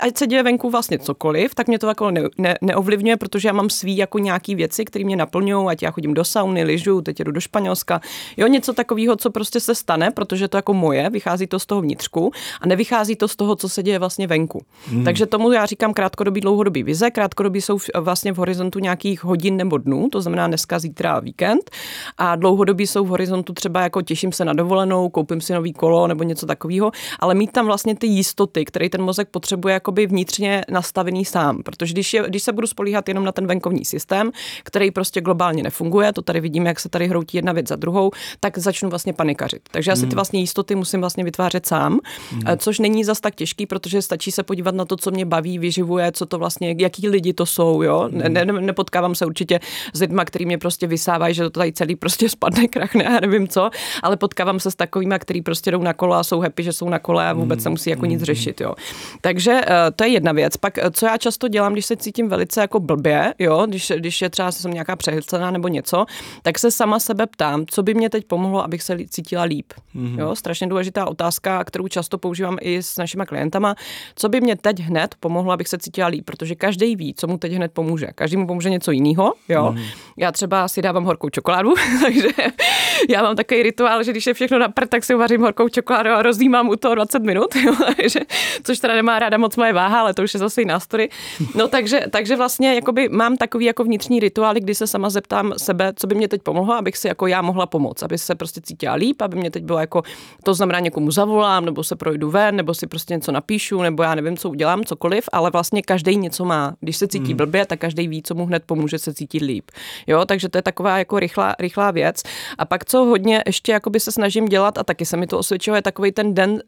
ať se děje venku vlastně cokoliv, tak mě to jako ne, ne, neovlivňuje, protože já mám svý jako nějaký věci, které mě naplňují, ať já chodím do sauny, lyžu, teď jdu do Španělska, jo, něco takového, co prostě se stane, protože to jako moje, vychází to z toho vnitřku a nevychází to z toho, co se děje vlastně venku. Hmm. Takže tomu já říkám krátkodobý, dlouhodobý vize, krátkodobí jsou vlastně v horizontu nějakých hodin nebo dnů, to znamená dneska, zítra víkend. A dlouhodobí jsou v horizontu třeba jako těším se na dovolenou, koupím si nový kolo nebo něco takového, ale mít tam vlastně ty jistoty, které ten mozek potřebuje jakoby vnitřně nastavený sám. Protože když, je, když se budu spolíhat jenom na ten venkovní systém, který prostě globálně nefunguje, to tady vidíme, jak se tady hroutí jedna věc za druhou, tak začnu vlastně panikařit. Takže já si ty hmm. vlastně jistoty musím vlastně vytvářet sám, hmm. což není zas tak těžký, protože stačí se podívat na to, co mě baví, vyživuje, co to vlastně, jaký lidi to jsou, jo. Ne, ne, nepotkávám se určitě s lidmi, který mě prostě vysávají, že to tady celý prostě spadne, krachne já nevím co, ale potkávám se s takovými, který prostě jdou na kolo a jsou happy, že jsou na kole a vůbec se musí jako nic řešit, jo. Takže uh, to je jedna věc. Pak, eh, co já často dělám, když se cítím velice jako blbě, jo, když, když je třeba jsem nějaká přehlcená nebo něco, tak se sama sebe ptám, co by mě teď pomohlo, abych se cítila líp. Mm-hmm. Jo, strašně důležitá otázka, kterou často používám i s našimi klientama. Co by mě teď hned pomohlo, abych se cítila líp, protože každý ví, co mu teď hned pomůže. Každý mu pomůže něco jiného, jo. Mm. Já třeba si dávám horkou čokoládu, takže já mám takový rituál, že když je všechno na prd, tak si uvařím horkou čokoládu a rozjímám u toho 20 minut, jo, takže, což teda nemá ráda moc moje váha, ale to už je zase jiná story. No takže, takže vlastně jakoby mám takový jako vnitřní rituál, kdy se sama zeptám sebe, co by mě teď pomohlo, abych si jako já mohla pomoct, aby se prostě cítila líp, aby mě teď bylo jako, to znamená někomu zavolám, nebo se projdu ven, nebo si prostě něco napíšu, nebo já nevím, co udělám, cokoliv, ale vlastně každý něco má. Když se cítí mm. blbě, tak každý ví, co mu hned pomůže se cítit líp. Jo, takže to je taková jako rychlá, rychlá věc. A pak, co hodně ještě jakoby se snažím dělat, a taky se mi to osvědčilo, je takový ten den,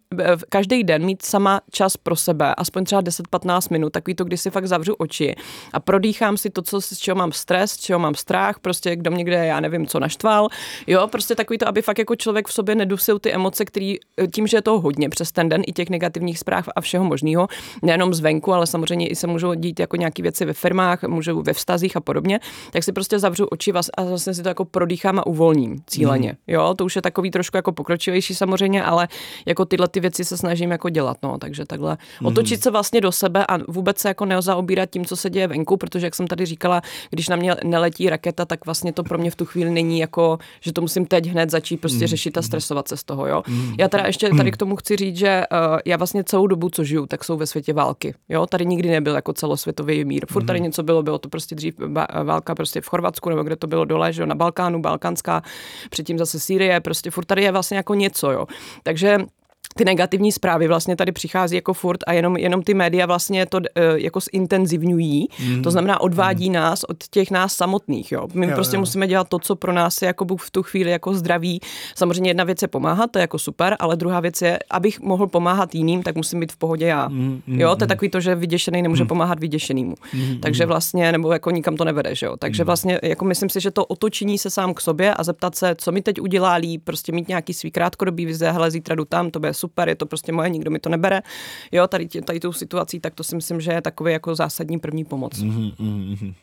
každý den mít sama čas pro sebe, aspoň třeba 10-15 minut, takový to, kdy si fakt zavřu oči a prodýchám si to, co, z čeho mám stres, z čeho mám strach, prostě kdo mě kde, já nevím, co naštval. Jo, prostě takový to, aby fakt jako člověk v sobě nedusil ty emoce, který tím, že je to hodně přes ten den i těch negativních zpráv a všeho možného, nejenom zvenku, ale samozřejmě i se můžou můžou dít jako nějaké věci ve firmách, můžou ve vztazích a podobně, tak si prostě zavřu oči a vlastně si to jako prodýchám a uvolním cíleně. Mm. Jo, to už je takový trošku jako pokročilejší samozřejmě, ale jako tyhle ty věci se snažím jako dělat, no, takže takhle mm. otočit se vlastně do sebe a vůbec se jako nezaobírat tím, co se děje venku, protože jak jsem tady říkala, když na mě neletí raketa, tak vlastně to pro mě v tu chvíli není jako, že to musím teď hned začít prostě mm. řešit a stresovat se z toho, jo. Mm. Já teda ještě tady k tomu chci říct, že uh, já vlastně celou dobu, co žiju, tak jsou ve světě války, jo. Tady nikdy nebyl jako celosvětový mír. Furt tady mm. něco bylo, bylo to prostě dřív válka prostě v Chorvatsku, nebo kde to bylo dole, že jo, na Balkánu, balkánská, předtím zase Sýrie, prostě furt tady je vlastně jako něco, jo. Takže ty negativní zprávy vlastně tady přichází jako furt a jenom, jenom ty média vlastně to uh, jako zintenzivňují. Mm. To znamená odvádí mm. nás od těch nás samotných. Jo. My jo, prostě jo. musíme dělat to, co pro nás je jako v tu chvíli jako zdraví. Samozřejmě jedna věc je pomáhat, to je jako super, ale druhá věc je, abych mohl pomáhat jiným, tak musím být v pohodě já. Mm, mm, jo, to je mm. takový to, že vyděšený nemůže mm. pomáhat vyděšenému. Mm, Takže vlastně, nebo jako nikam to nevede, že jo. Takže mm. vlastně jako myslím si, že to otočení se sám k sobě a zeptat se, co mi teď udělá líp, prostě mít nějaký svý krátkodobý vize, hele, zítra jdu tam, to bude super, je to prostě moje, nikdo mi to nebere. Jo, tady, tady tou situací, tak to si myslím, že je takový jako zásadní první pomoc. Mm-hmm, mm-hmm.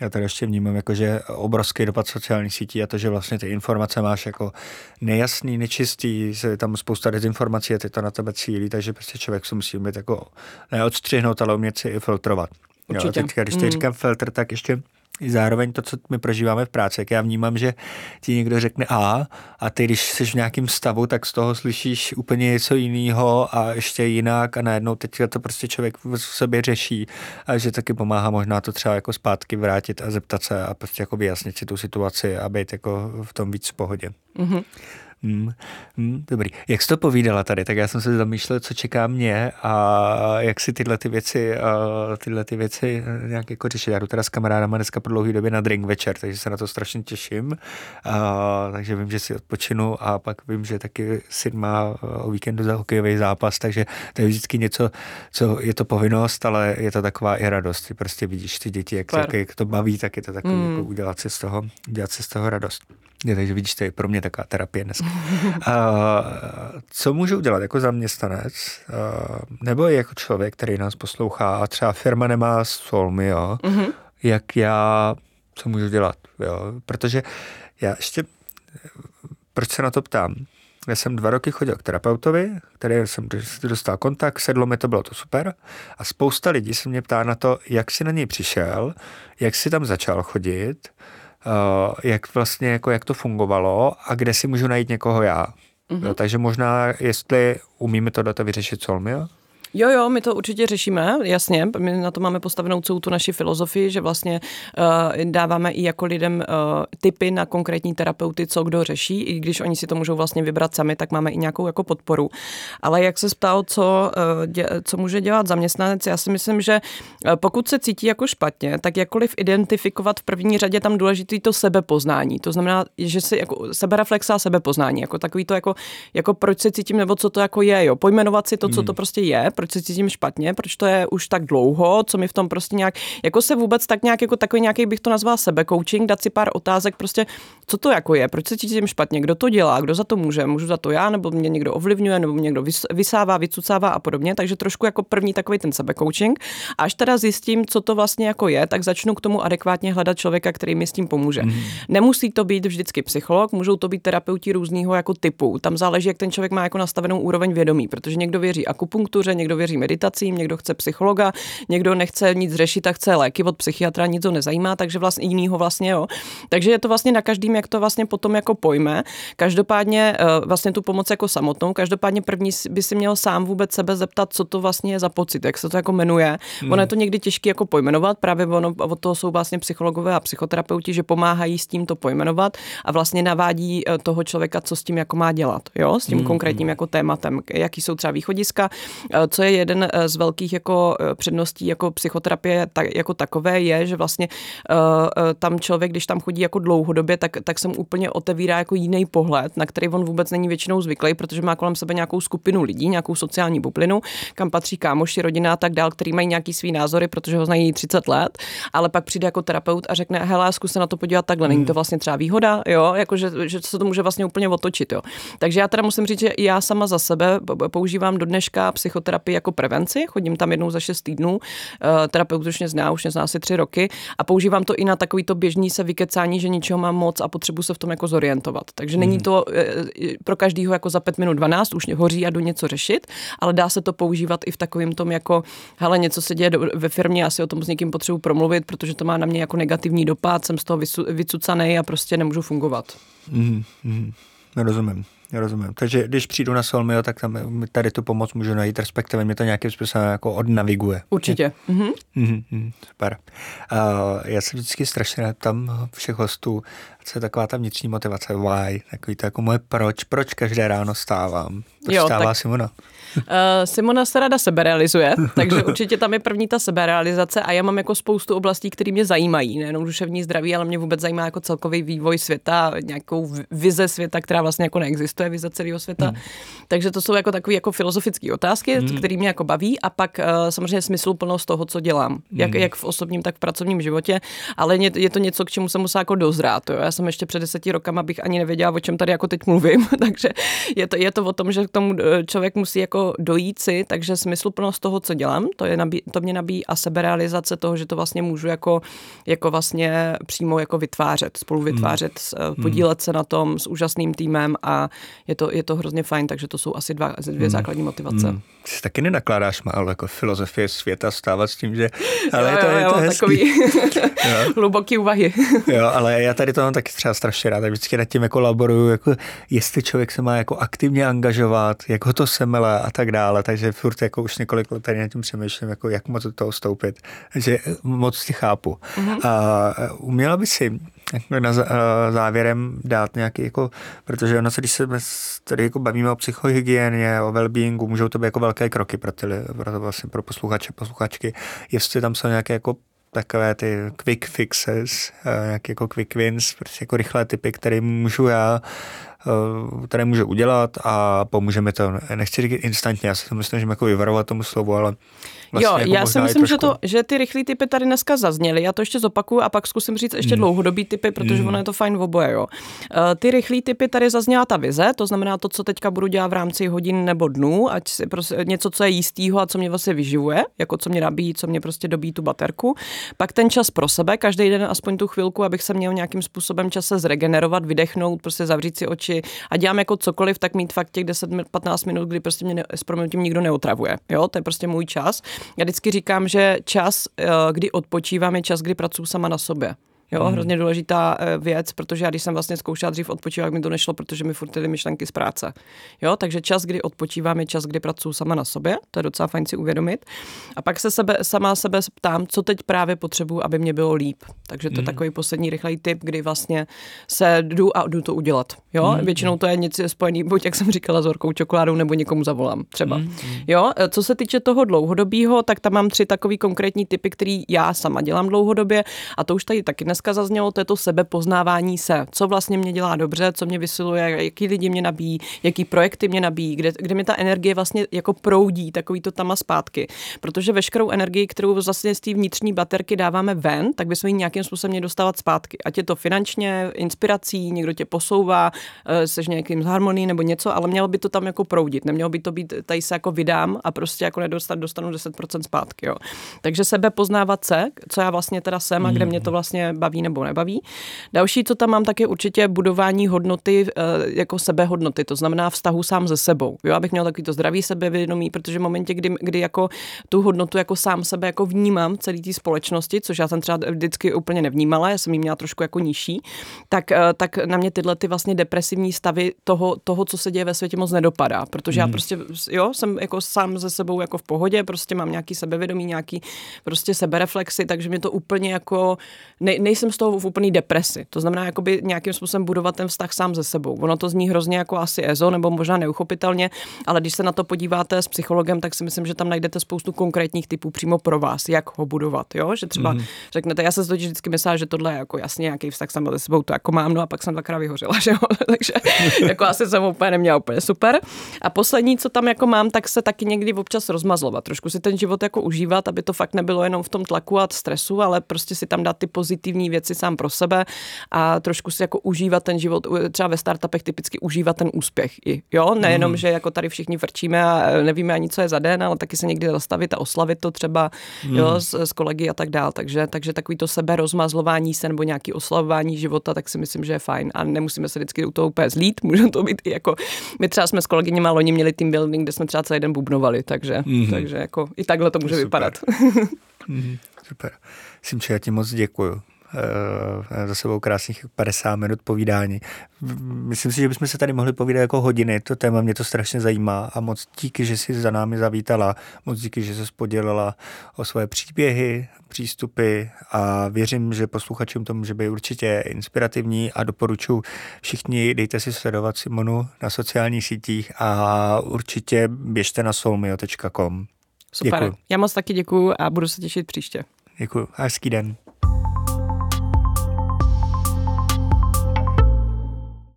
Já tady ještě vnímám, jako, že obrovský dopad sociálních sítí a to, že vlastně ty informace máš jako nejasný, nečistý, je tam spousta dezinformací a ty to na tebe cílí, takže prostě člověk se musí umět jako neodstřihnout, ale umět si i filtrovat. Určitě. Jo, teďka, když teď mm. říkám filtr, tak ještě zároveň to, co my prožíváme v práci, jak já vnímám, že ti někdo řekne A a ty, když jsi v nějakém stavu, tak z toho slyšíš úplně něco jiného a ještě jinak a najednou teď to prostě člověk v sobě řeší a že taky pomáhá možná to třeba jako zpátky vrátit a zeptat se a prostě jako vyjasnit si tu situaci a být jako v tom víc v pohodě. Mm-hmm. Hmm, hmm, dobrý. Jak jsi to povídala tady, tak já jsem se zamýšlel, co čeká mě a jak si tyhle ty věci, uh, tyhle ty věci nějak jako řešit. Já jdu teda s kamarádama dneska po dlouhé době na drink večer, takže se na to strašně těším. Uh, takže vím, že si odpočinu a pak vím, že taky syn má o víkendu za hokejový zápas, takže to je vždycky něco, co je to povinnost, ale je to taková i radost. Ty prostě vidíš ty děti, jak, jak, jak to baví, tak je to takový mm. jako udělat si z toho, udělat si z toho radost. Je, takže vidíš, to je pro mě taková terapie dneska. A, co můžu udělat jako zaměstnanec nebo jako člověk, který nás poslouchá a třeba firma nemá solmy, jo, mm-hmm. jak já, co můžu dělat, jo, protože já ještě, proč se na to ptám? Já jsem dva roky chodil k terapeutovi, který jsem dostal kontakt, sedlo mi to, bylo to super. A spousta lidí se mě ptá na to, jak si na něj přišel, jak si tam začal chodit, jak vlastně, jako jak to fungovalo a kde si můžu najít někoho já. Mm-hmm. Jo, takže možná, jestli umíme to data vyřešit Solmio, Jo, jo, my to určitě řešíme, jasně. My na to máme postavenou celou tu naši filozofii, že vlastně uh, dáváme i jako lidem uh, typy na konkrétní terapeuty, co kdo řeší, i když oni si to můžou vlastně vybrat sami, tak máme i nějakou jako podporu. Ale jak se ptal, co, uh, dě, co může dělat zaměstnanec, já si myslím, že uh, pokud se cítí jako špatně, tak jakkoliv identifikovat v první řadě tam důležitý to sebepoznání. To znamená, že si jako sebereflexa a sebepoznání, jako takový to jako, jako proč se cítím nebo co to jako je, jo. Pojmenovat si to, co to hmm. prostě je, proč se cítím špatně, proč to je už tak dlouho, co mi v tom prostě nějak, jako se vůbec tak nějak, jako takový nějaký bych to nazval coaching, dát si pár otázek, prostě co to jako je, proč se cítím špatně, kdo to dělá, kdo za to může, můžu za to já, nebo mě někdo ovlivňuje, nebo mě někdo vysává, vycucává a podobně, takže trošku jako první takový ten coaching. A až teda zjistím, co to vlastně jako je, tak začnu k tomu adekvátně hledat člověka, který mi s tím pomůže. Mm. Nemusí to být vždycky psycholog, můžou to být terapeuti různého jako typu. Tam záleží, jak ten člověk má jako nastavenou úroveň vědomí, protože někdo věří akupunktuře, někdo věří meditacím, někdo chce psychologa, někdo nechce nic řešit a chce léky od psychiatra, nic to nezajímá, takže vlastně jinýho vlastně jo. Takže je to vlastně na každým, jak to vlastně potom jako pojme. Každopádně eh, vlastně tu pomoc jako samotnou, každopádně první by si měl sám vůbec sebe zeptat, co to vlastně je za pocit, jak se to jako jmenuje. Hmm. Ono je to někdy těžké jako pojmenovat, právě ono, od toho jsou vlastně psychologové a psychoterapeuti, že pomáhají s tím to pojmenovat a vlastně navádí eh, toho člověka, co s tím jako má dělat, jo, s tím hmm. konkrétním jako tématem, jaký jsou třeba východiska, eh, co je jeden eh, z velkých jako eh, předností jako psychoterapie tak, jako takové je, že vlastně uh, tam člověk, když tam chodí jako dlouhodobě, tak, tak se mu úplně otevírá jako jiný pohled, na který on vůbec není většinou zvyklý, protože má kolem sebe nějakou skupinu lidí, nějakou sociální bublinu, kam patří kámoši, rodina a tak dál, který mají nějaký svý názory, protože ho znají 30 let, ale pak přijde jako terapeut a řekne, hele, zkus se na to podívat takhle, není to hmm. vlastně třeba výhoda, jo, jako že, že se to může vlastně úplně otočit, jo. Takže já teda musím říct, že já sama za sebe používám do dneška psychoterapii terapii jako prevenci, chodím tam jednou za šest týdnů, uh, terapeut už mě zná, už mě zná asi tři roky a používám to i na takový to běžný se vykecání, že ničeho mám moc a potřebuji se v tom jako zorientovat. Takže není mhm. to uh, pro každýho jako za pět minut 12, už hoří a jdu něco řešit, ale dá se to používat i v takovém tom jako, hele, něco se děje ve firmě, já si o tom s někým potřebuji promluvit, protože to má na mě jako negativní dopad, jsem z toho vycucaný a prostě nemůžu fungovat. Mm-hmm. Rozumím. Rozumím. Takže když přijdu na Solmio, tak tam tady tu pomoc můžu najít, respektive mě to nějakým způsobem jako odnaviguje. Určitě. Mm-hmm. Super. Uh, já se vždycky strašně tam všech hostů, co je taková ta vnitřní motivace, why, takový to jako moje proč, proč každé ráno stávám. Proč jo, stává tak... Simona? Uh, Simona se rada seberealizuje, takže určitě tam je první ta seberealizace a já mám jako spoustu oblastí, které mě zajímají, nejenom duševní zdraví, ale mě vůbec zajímá jako celkový vývoj světa, nějakou vize světa, která vlastně jako neexistuje, vize celého světa. Hmm. Takže to jsou jako takové jako filozofické otázky, hmm. které mě jako baví a pak uh, samozřejmě smysluplnost toho, co dělám, hmm. jak, jak v osobním, tak v pracovním životě, ale je, je to něco, k čemu jsem musela jako dozrát. Jo. Já jsem ještě před deseti rokama bych ani nevěděla, o čem tady jako teď mluvím, takže je to, je to o tom, že k tomu eh, člověk musí jako dojít si, takže smysluplnost toho, co dělám, to, je nabí, to mě nabíjí a seberealizace toho, že to vlastně můžu jako, jako vlastně přímo jako vytvářet, spolu hmm. vytvářet, mm. podílet se na tom s úžasným týmem a je to, je to hrozně fajn, takže to jsou asi dva, dvě mm. základní motivace. Mm. Ty taky nenakládáš málo jako filozofie světa stávat s tím, že... Ale jo, to, jo, je to jo, takový hluboký úvahy. jo, ale já tady to mám taky třeba strašně rád, vždycky nad tím jako laboruju, jako jestli člověk se má jako aktivně angažovat, jak ho to semele a tak dále, takže furt jako už několik let tady nad tím přemýšlím, jako jak moc do toho stoupit, že moc si chápu. Mm-hmm. A uměla by si na závěrem dát nějaký, jako, protože ono se, když se tady jako bavíme o psychohygieně, o wellbeingu, můžou to být jako velké kroky pro, ty, pro, to vlastně pro posluchače, posluchačky, jestli tam jsou nějaké jako takové ty quick fixes, nějaké jako quick wins, prostě jako rychlé typy, které můžu já které může udělat a pomůže mi to. Nechci říct instantně, já se myslím, že jako vyvarovat tomu slovu, ale Vlastně jo, jako já si myslím, že, to, že ty rychlé typy tady dneska zazněly. Já to ještě zopakuju a pak zkusím říct ještě mm. dlouhodobý typy, protože mm. ono je to fajn v oboje. Jo. Uh, ty rychlé typy tady zazněla ta vize, to znamená to, co teďka budu dělat v rámci hodin nebo dnů, ať si prostě něco, co je jistýho a co mě vlastně vyživuje, jako co mě nabíjí, co mě prostě dobí tu baterku. Pak ten čas pro sebe, každý den aspoň tu chvilku, abych se měl nějakým způsobem čase zregenerovat, vydechnout, prostě zavřít si oči a dělám jako cokoliv, tak mít fakt těch 10-15 minut, kdy prostě mě ne, s proměnutím nikdo neotravuje. Jo, to je prostě můj čas. Já vždycky říkám, že čas, eh, kdy odpočívám, je čas, kdy pracuji sama na sobě. Jo, hmm. hrozně důležitá eh, věc, protože já když jsem vlastně zkoušela dřív odpočívat, mi to nešlo, protože mi furt ty myšlenky z práce. Jo, takže čas, kdy odpočívám, je čas, kdy pracuji sama na sobě, to je docela fajn si uvědomit. A pak se sebe, sama sebe ptám, co teď právě potřebuju, aby mě bylo líp. Takže to je hmm. takový poslední rychlej tip, kdy vlastně se jdu a jdu to udělat. Jo, hmm. většinou to je něco spojený, buď jak jsem říkala, s horkou čokoládou, nebo někomu zavolám třeba. Hmm. Jo, eh, co se týče toho dlouhodobího, tak tam mám tři takový konkrétní typy, který já sama dělám dlouhodobě a to už tady taky dnes dneska zaznělo, to je to sebepoznávání se. Co vlastně mě dělá dobře, co mě vysiluje, jaký lidi mě nabíjí, jaký projekty mě nabíjí, kde, kde mě ta energie vlastně jako proudí, takový to tam a zpátky. Protože veškerou energii, kterou vlastně z té vnitřní baterky dáváme ven, tak bychom ji nějakým způsobem měli dostávat zpátky. Ať je to finančně, inspirací, někdo tě posouvá, eh, seš nějakým z harmonii nebo něco, ale mělo by to tam jako proudit. Nemělo by to být, tady se jako vydám a prostě jako nedostat, dostanu 10% zpátky. Jo. Takže sebe poznávat se, co já vlastně teda jsem a kde mě to vlastně baví baví nebo nebaví. Další, co tam mám, tak je určitě budování hodnoty eh, jako sebehodnoty, to znamená vztahu sám ze sebou. Jo, abych měl takový to zdravý sebevědomí, protože v momentě, kdy, kdy jako tu hodnotu jako sám sebe jako vnímám celý té společnosti, což já jsem třeba vždycky úplně nevnímala, já jsem ji měla trošku jako nižší, tak, eh, tak na mě tyhle ty vlastně depresivní stavy toho, toho, co se děje ve světě moc nedopadá, protože hmm. já prostě, jo, jsem jako sám ze sebou jako v pohodě, prostě mám nějaký sebevědomí, nějaký prostě sebereflexy, takže mě to úplně jako, ne, nejsem nejsem z toho v úplný depresi. To znamená, jakoby nějakým způsobem budovat ten vztah sám ze sebou. Ono to zní hrozně jako asi EZO, nebo možná neuchopitelně, ale když se na to podíváte s psychologem, tak si myslím, že tam najdete spoustu konkrétních typů přímo pro vás, jak ho budovat. Jo? Že třeba mm. řeknete, já se totiž vždycky myslela, že tohle je jako jasně nějaký vztah sám ze sebou, to jako mám, no a pak jsem dvakrát vyhořela, že jo? takže jako asi jsem úplně neměla úplně super. A poslední, co tam jako mám, tak se taky někdy občas rozmazlovat, trošku si ten život jako užívat, aby to fakt nebylo jenom v tom tlaku a stresu, ale prostě si tam dát ty pozitivní kreativní věci sám pro sebe a trošku si jako užívat ten život, třeba ve startupech typicky užívat ten úspěch i, jo, nejenom, mm. že jako tady všichni vrčíme a nevíme ani, co je za den, ale taky se někdy zastavit a oslavit to třeba, mm. jo, s, s kolegy a tak dál, takže, takže takový to sebe rozmazlování se nebo nějaký oslavování života, tak si myslím, že je fajn a nemusíme se vždycky u toho úplně zlít, může to být i jako, my třeba jsme s kolegyněma loni měli team building, kde jsme třeba celý den bubnovali, takže, mm. takže jako i takhle to může Super. vypadat. mm. Super. Simče, já ti moc děkuju. Eh, za sebou krásných 50 minut povídání. Myslím si, že bychom se tady mohli povídat jako hodiny, to téma mě to strašně zajímá a moc díky, že jsi za námi zavítala, moc díky, že jsi podělila o svoje příběhy, přístupy a věřím, že posluchačům to může být určitě inspirativní a doporučuji všichni dejte si sledovat Simonu na sociálních sítích a určitě běžte na solmio.com. Super, děkuju. já moc taky děkuju a budu se těšit příště. Děkuji, hezký den.